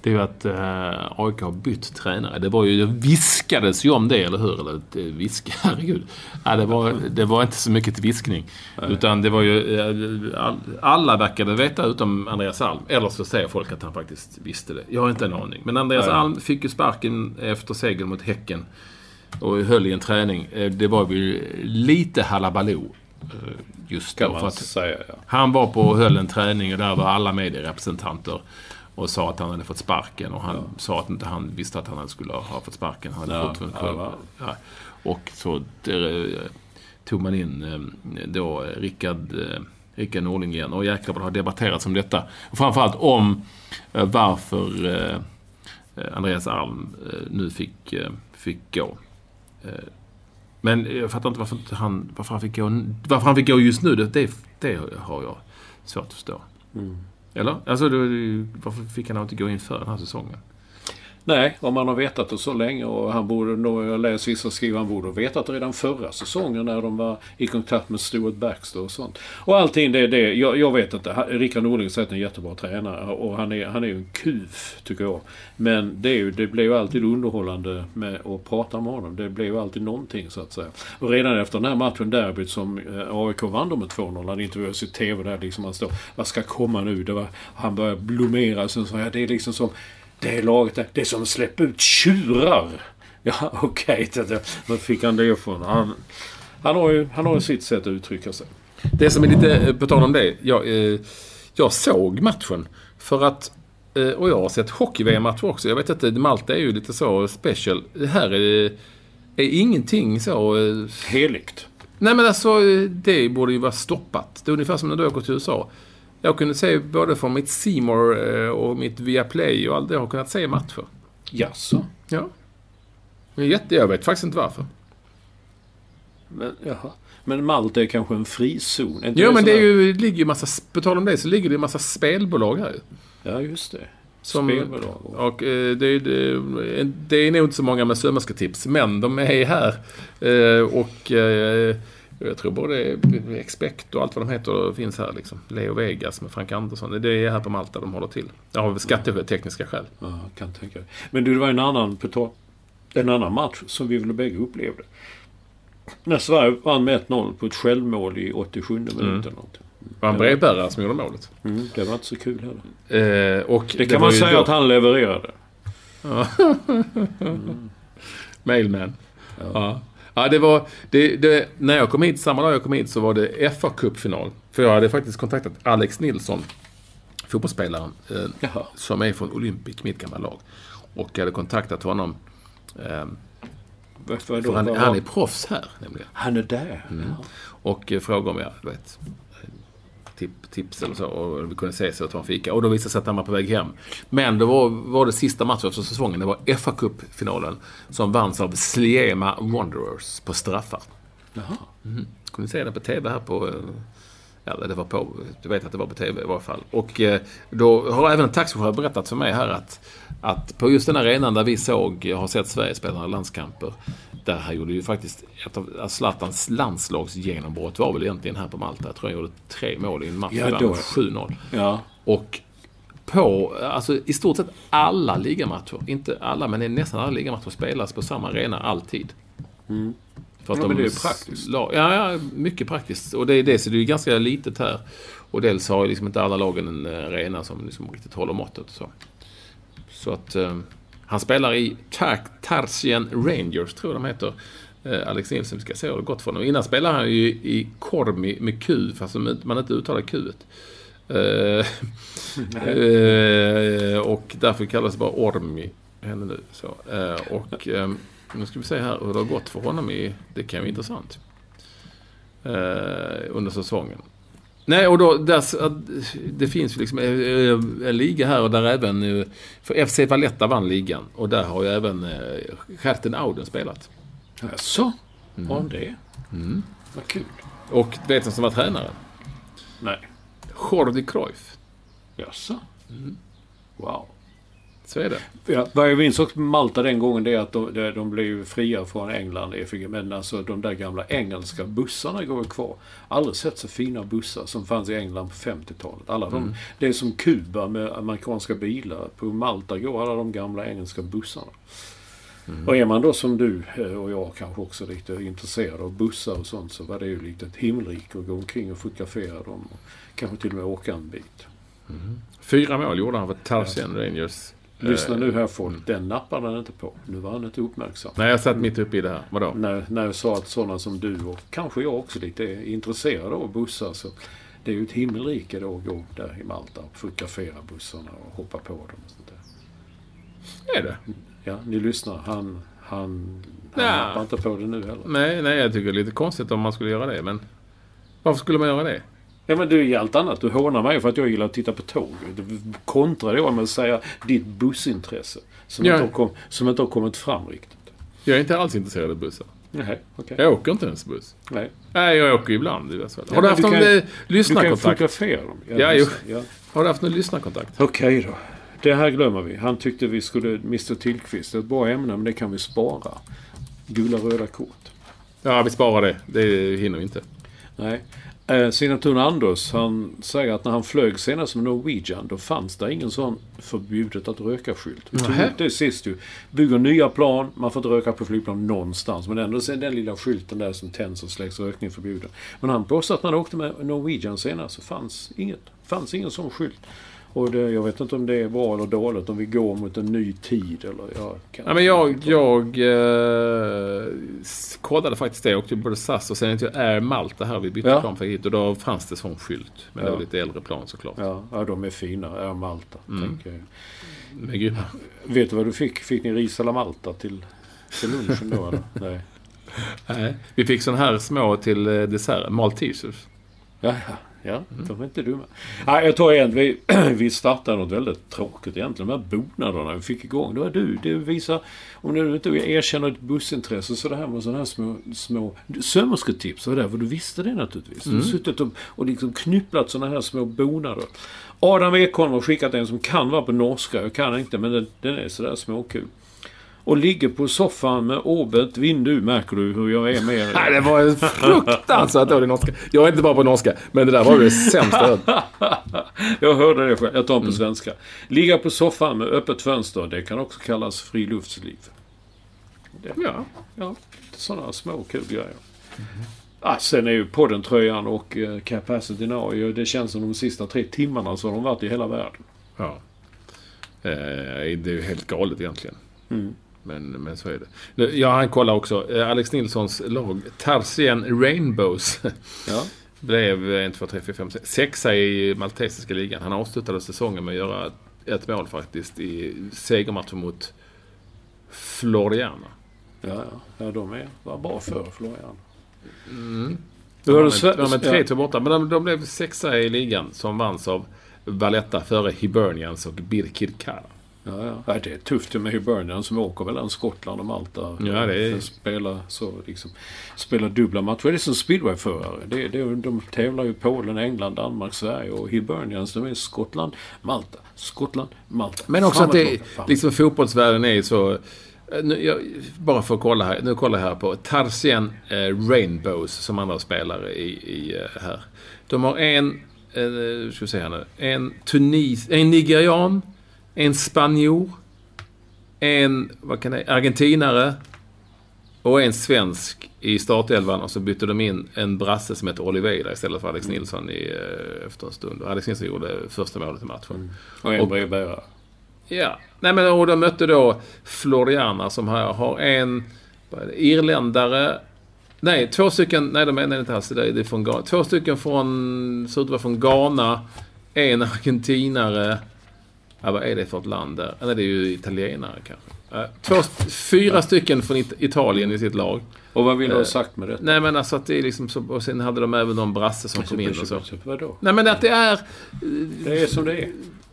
Det är ju att eh, AIK har bytt tränare. Det var ju, det viskades ju om det, eller hur? Eller det viska, [laughs] herregud. Ja, det, var, det var inte så mycket till viskning. Utan det var ju, eh, all, alla verkade veta utom Andreas Alm. Eller så säger folk att han faktiskt visste det. Jag har inte en aning. Men Andreas Nej. Alm fick ju sparken efter seger mot Häcken. Och höll i en träning. Eh, Det var ju lite halabaloo eh, just Kan då. man För att säga ja. han var på och höll en träning och där var alla medierepresentanter och sa att han hade fått sparken. Och han sa att inte han visste att han skulle ha fått sparken. Han hade Ja, fått ja, ja. Och så eh, tog man in eh, då Rickard, eh, Rickard Norling igen. Och jäklar vad det har debatterats om detta. Och framförallt om varför Andreas Alm nu fick, fick gå. Men jag fattar inte varför, han, varför, han, fick gå, varför han fick gå just nu. Det, det, det har jag svårt att förstå. Eller? Alltså, då, varför fick han inte gå in för den här säsongen? Nej, om man har vetat det så länge och han borde nog, jag läser vissa skriver, han borde ha vetat redan förra säsongen när de var i kontakt med Stuart Baxter och sånt. Och allting det det, jag, jag vet inte. Rickard Norling är en jättebra tränare och han är, han är ju en kuf, tycker jag. Men det, är ju, det blir ju alltid underhållande med att prata med honom. Det blir ju alltid någonting så att säga. Och redan efter den här matchen, derbyt, som eh, AIK vann då med 2-0, han intervjuades i TV där liksom, han står, vad ska komma nu? Det var, han börjar blomera, sen så här, det är liksom som det är laget där. Det är som att släppa ut tjurar. Ja, [laughs] okej. Okay. Var fick han det ifrån? Han, han, har ju, han har ju sitt sätt att uttrycka sig. Det som är lite, eh, på tal om det. Jag, eh, jag såg matchen. För att, eh, och jag har sett hockey-VM-matcher också. Jag vet inte, Malta är ju lite så special. Det här är, är ingenting så... eh, Heligt. Nej men alltså, eh, det borde ju vara stoppat. Det är ungefär som när du åker till USA. Jag kunde se både från mitt More eh, och mitt Viaplay och allt det. Jag har kunnat se matcher. Jaså? Ja. Men jätte, jag vet faktiskt inte varför. Men, jaha. Men Malta är kanske en frizon? Är Jo men det är ju, ligger ju massa, på tal om det så ligger det ju massa spelbolag här. Ja, just det. Som, Spelbolag. Och eh, det, det, det är nog inte så många med sömmersketips, men de är här. Eh, Och jag tror både Expect och allt vad de heter finns här. Liksom. Leo Vegas med Frank Andersson. Det är här på Malta de håller till. Väl skattetekniska skäl. Ja, kan tänka mig. Men du, det var en annan, en annan match som vi väl bägge upplevde. När Sverige vann med 1-0 på ett självmål i 87 minuten. Mm. Det var en brevbärare som gjorde målet. Mm, det var inte så kul heller. Eh, och Det kan var man säga då- att han levererade. [laughs] Mailman. Ja. ja. Det var... Det, det, när jag kom hit, samma dag jag kom hit, så var det fa Cup-final. För jag hade faktiskt kontaktat Alex Nilsson, fotbollsspelaren, eh, som är från Olympic, mitt gamla lag. Och jag hade kontaktat honom. Eh, vad då? för han, han är proffs här, nämligen. han är där? Ja. Och eh, frågade om jag, vet, tip, tips eller så. Och vi kunde ses och ta en fika. Och då visade det sig att han var på väg hem. Men det var, var det sista matchen för säsongen. Det var fa Cup-finalen. Som vanns av Sliema Wanderers på straffar. Jaha. Mm. Kunde se det på TV här på... Ja, det var på... Du vet att det var på TV i varje fall. Och eh, då har även en taxichaufför berättat för mig här att, att på just den arenan där vi såg, jag har sett Sverige spela några landskamper. Där han gjorde ju faktiskt ett av Zlatans landslagsgenombrott var väl egentligen här på Malta. Jag tror han gjorde tre mål i en match. Ja, då- 7-0. Ja. Och på, alltså i stort sett alla ligamatcher, inte alla men nästan alla ligamatcher spelas på samma arena alltid. För att. Ja, men det är praktiskt. La, ja, ja, mycket praktiskt. Och det är det, så det är ju ganska litet här. Och dels har ju liksom inte alla lagen en eh, arena som liksom riktigt håller måttet. Så, så att eh, han spelar i Tar- Tarsian Rangers, tror jag de heter. Eh, Alex Nilsson, vi ska se hur det gått för honom. Innan spelade han ju i Kormi med Q, fast man inte uttalar Q. Eh, [laughs] eh, och därför kallas det bara Ormi. Henne nu. Så, eh, och eh, nu ska vi se här hur det har gått för honom i... Det kan ju vara intressant. Eh, under säsongen. Nej, och då, där, det finns ju liksom eh, en liga här och där även... eh, För FC Valletta vann ligan. Och där har ju även eh, Herten Auden spelat. Jaså? Har han det? Mm. Vad kul. Och vet du som var tränare? Nej. Jordi Cruyff. Jaså? Mm. Wow. Så är det. Ja, vad jag minns också Malta den gången det är att de, de, blev fria från England. Men alltså de där gamla engelska bussarna går kvar. Aldrig sett så fina bussar som fanns i England på 50-talet. Alla de, Det är som Kuba med amerikanska bilar. På Malta går alla de gamla engelska bussarna. Och är man då som du eh, och jag kanske också lite intresserad av bussar och sånt så var det ju lite ett himmelrike att gå omkring och fotografera dem. Och kanske till och med åka en bit. Fyra mål gjorde han för Tarsian Rangers. Lyssna Eh, nu här folk, den nappade han inte på. Nu var han inte uppmärksam. Nej, jag satt mitt uppe i det här. Vadå? När, när jag sa att sådana som du och kanske jag också lite är intresserade av bussar så det är ju ett himmelrike då att gå där i Malta och fotografera bussarna och hoppa på dem. Och sånt där. Är det? Ja, ni lyssnar. Han, han, han Ja. nappar inte på det nu heller. Nej, nej, jag tycker det är lite konstigt om man skulle göra det, men... Varför skulle man göra det? Ja men du är allt annat. Du hånar mig för att jag gillar att titta på tåg. Du kontrar då med att säga ditt bussintresse. Som, Ja. inte, har kom, som inte har kommit fram riktigt. Jag är inte alls intresserad av bussar. Nej, okej. Jag åker inte ens buss. Nej. Nej, jag åker ibland. i Västsverige. Ja, Har du haft du någon kan- eh, Du kan lyssnarkontakt? fotografera dem. Ja, just jo. ja. Har du haft någon lyssnarkontakt? Okej då. Det här glömmer vi. Han tyckte vi skulle... Mr Tillqvist. Ett bra ämne men det kan vi spara. Gula röda kort. Ja, vi sparar det. Det hinner vi inte. Nej. Eh, Signaturen Anders, han säger att när han flög senast med Norwegian, då fanns det ingen sån förbjudet att röka-skylt. Vi tog upp det sist ju. Bygger nya plan, man får inte röka på flygplan någonstans. Men ändå är den lilla skylten där som tänds och släcks rökning förbjuden. Men han påstår att när han åkte med Norwegian senast så fanns inget. fanns ingen sån skylt. Och det, jag vet inte om det är bra eller dåligt, om vi går mot en ny tid eller... Jag kan Ja, men jag, jag eh, kollade faktiskt det. Jag åkte både SAS och sen till Air Malta här. Vi bytte Ja. plan för hit och då fanns det sån skylt. Men det Ja. var lite äldre plan såklart. Ja, ja, de är fina. Air Malta. jag. Men grymma. Vet du vad du fick? Fick ni ris alla Malta till, till lunchen då eller? [laughs] Nej. Nej. Vi fick sån här små till eh, dessert. Maltesers. Ja, ja, ja de är inte dumma. Nej, jag tar igen. Vi, [clears throat] vi startade något väldigt tråkigt egentligen. De här bonaderna vi fick igång. Det var du. Det visar, om du inte erkänner ett bussintresse, så det här med sådana här små, små sömmersketips. Var du visste det naturligtvis. Du har suttit och, och liksom knypplat sådana här små bonader. Adam Ekholm har skickat en som kan vara på norska. Jag kan inte, men den, den är sådär småkul. Och ligger på soffan med åbet vindu. Märker du hur jag är med Nej, [laughs] det var fruktansvärt dålig norska. Jag är inte bra på norska, men det där var det sämsta [laughs] jag hörde det själv. Jag tar den på svenska. Ligga på soffan med öppet fönster. Det kan också kallas friluftsliv. Det, Ja. ja, sådana små kul grejer. Ah, sen är ju podden-tröjan och eh, Capacity Now, det känns som de sista tre timmarna så har de varit i hela världen. Ja. Eh, det är ju helt galet egentligen. Men, men så är det. Ja, han kollar också. Eh, Alex Nilssons lag, Tarzan Rainbows, Ja. [laughs] blev 1, 2, 3, 4, 5, 6, sexa i maltesiska ligan. Han avslutade säsongen med att göra ett mål faktiskt i segermatchen mot Floriana. Ja, ja. ja de är, var bra för Florian. De Då du de har med Sve- 3-2 borta. Men de, de blev sexa i ligan som vanns av Valletta före Hibernians och Birkirkara. Ja, ja. det är tufft med Hibernian som åker mellan Skottland och Malta. Ja, det är- För att Spela, så, liksom, spela dubbla matcher. Det är som speedwayförare. Det, det, de tävlar ju Polen, England, Danmark, Sverige och Hibernians de är Skottland, Malta, Skottland, Malta. Men också Fan att det, liksom fotbollsvärlden är så... eh, Nu, jag, bara för att kolla här. Nu kollar jag här på Tarzan eh, Rainbows som andra spelare i, i eh, här. De har en, eh, ska vi se här nu. En Tunis, en nigerian, en spanjor, en, vad kan det, argentinare och en svensk i startelvan och så bytte de in en brasse som heter Oliveira istället för Alex Nilsson i, eh, efter en stund. Och Alex Nilsson gjorde första målet i matchen. Och en brevbärare. Ja, nej men och de mötte då Floriana som har, har en är det, irländare. Nej, två stycken, nej de är inte alls det, är- det är från Ghana. Två stycken från, ser ut att vara från Ghana. En argentinare. Ja, vad är det för ett land där? Nej, det är ju italienare kanske. Två, fyra stycken från It- Italien i sitt lag. Och vad vill du Eh, ha sagt med detta? Nej men alltså att det är liksom så, och sen hade de även någon brasse som kom in och så. Vadå? Nej men att det är... Det är som det är.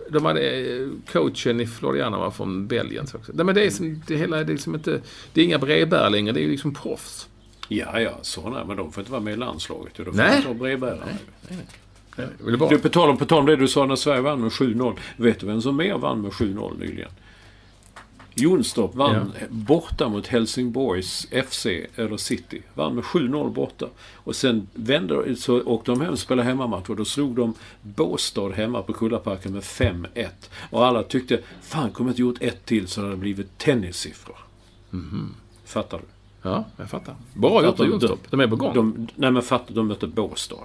De hade, eh, coachen i Floriana var från Belgien så också. Nej, men det är, som, det hela, det är liksom inte... Det är inga brevbärare längre, det är ju liksom proffs. Ja, ja, sådana. Men de får inte vara med i landslaget. Då får Nej. inte vara brevbärare. Jag ville bara... Du, på tal om, på tal om det du sa när Sverige vann med 7-0. Vet du vem som mer vann med 7-0 nyligen? Jonstorp vann borta mot Helsingborgs FC, eller City. Vann med 7-0 borta. Och sen vände, så åkte de hem och spelade hemmamatch och då slog de Båstad hemma på Kullaparken med 5-1. Och alla tyckte, fan kunde inte gjort ett till så hade det blivit tennissiffror. Fattar du? Ja, jag fattar. Bra gjort av Jonstorp. De är på gång. De, nej men fattar de mötte Båstad.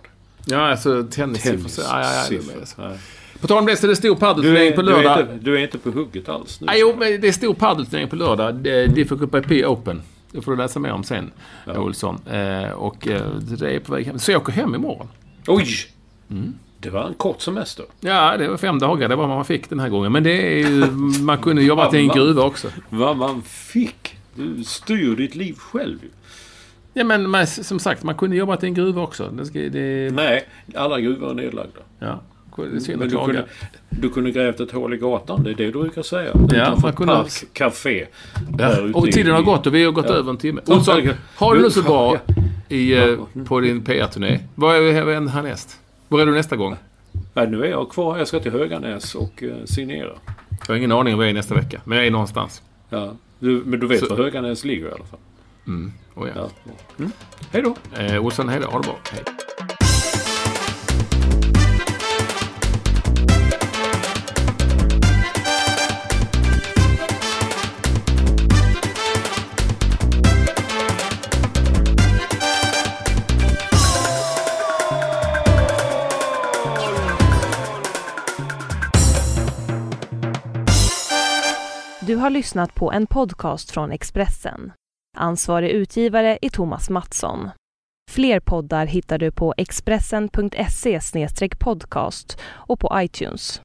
Ja, alltså tennissiffror. Ja, ja, ja. Nej. På tal om det så är det stor padelturnering på du, är lördag. inte, du är inte på hugget alls nu. Ja, jo, men det är stor padelturnering på lördag. Diffie Cup IP Open. Det får du läsa mer om sen, Olsson. Eh, och eh, det är på väg hem. Så jag åker hem imorgon. Oj! Mm. Det var en kort semester. Ja, det var fem dagar. Det var vad man fick den här gången. Men det är ju... Man kunde jobba [laughs] till en gruva också. Vad man fick. Du styr ditt liv själv ju. Ja, men man, som sagt, man kunde jobba till en gruva också. Det, ska, det, Nej, alla gruvor är nedlagda. ja, det synd Men du kunde, du kunde grävt ett hål i gatan. Det är det du brukar säga. Ja, man kunde- Park Café. Ja, och i- tiden har gått och vi har gått Ja. över en timme. Ja, Olsson, okej. har du nu så bra ja. i, eh, på din PR-turné? Vad är är härnäst? Var är du nästa gång? Nej, nu är jag kvar. Jag ska till Höganäs och uh, signera. Jag har ingen aning om var jag är nästa vecka. Men jag är någonstans. Ja. Du, men du vet Så- var Höganäs ligger i alla fall? Oh, ja. Ja. Mm. Hej då! Eh, Olsson, hej då. Ha det bra. Hej. Du har lyssnat på en podcast från Expressen. Ansvarig utgivare är Thomas Mattsson. Fler poddar hittar du på expressen.se podcast och på iTunes.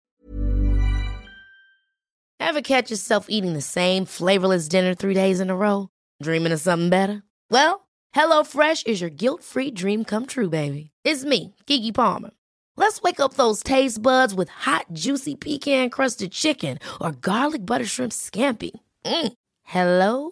Ever catch yourself eating the same flavorless dinner three days in a row? Dreaming of something better? Well, hello fresh is your guilt-free dream come true, baby. It's me, Gigi Palmer. Let's wake up those taste buds with hot, juicy pecan-crusted chicken or garlic butter shrimp scampi. Mm. Hello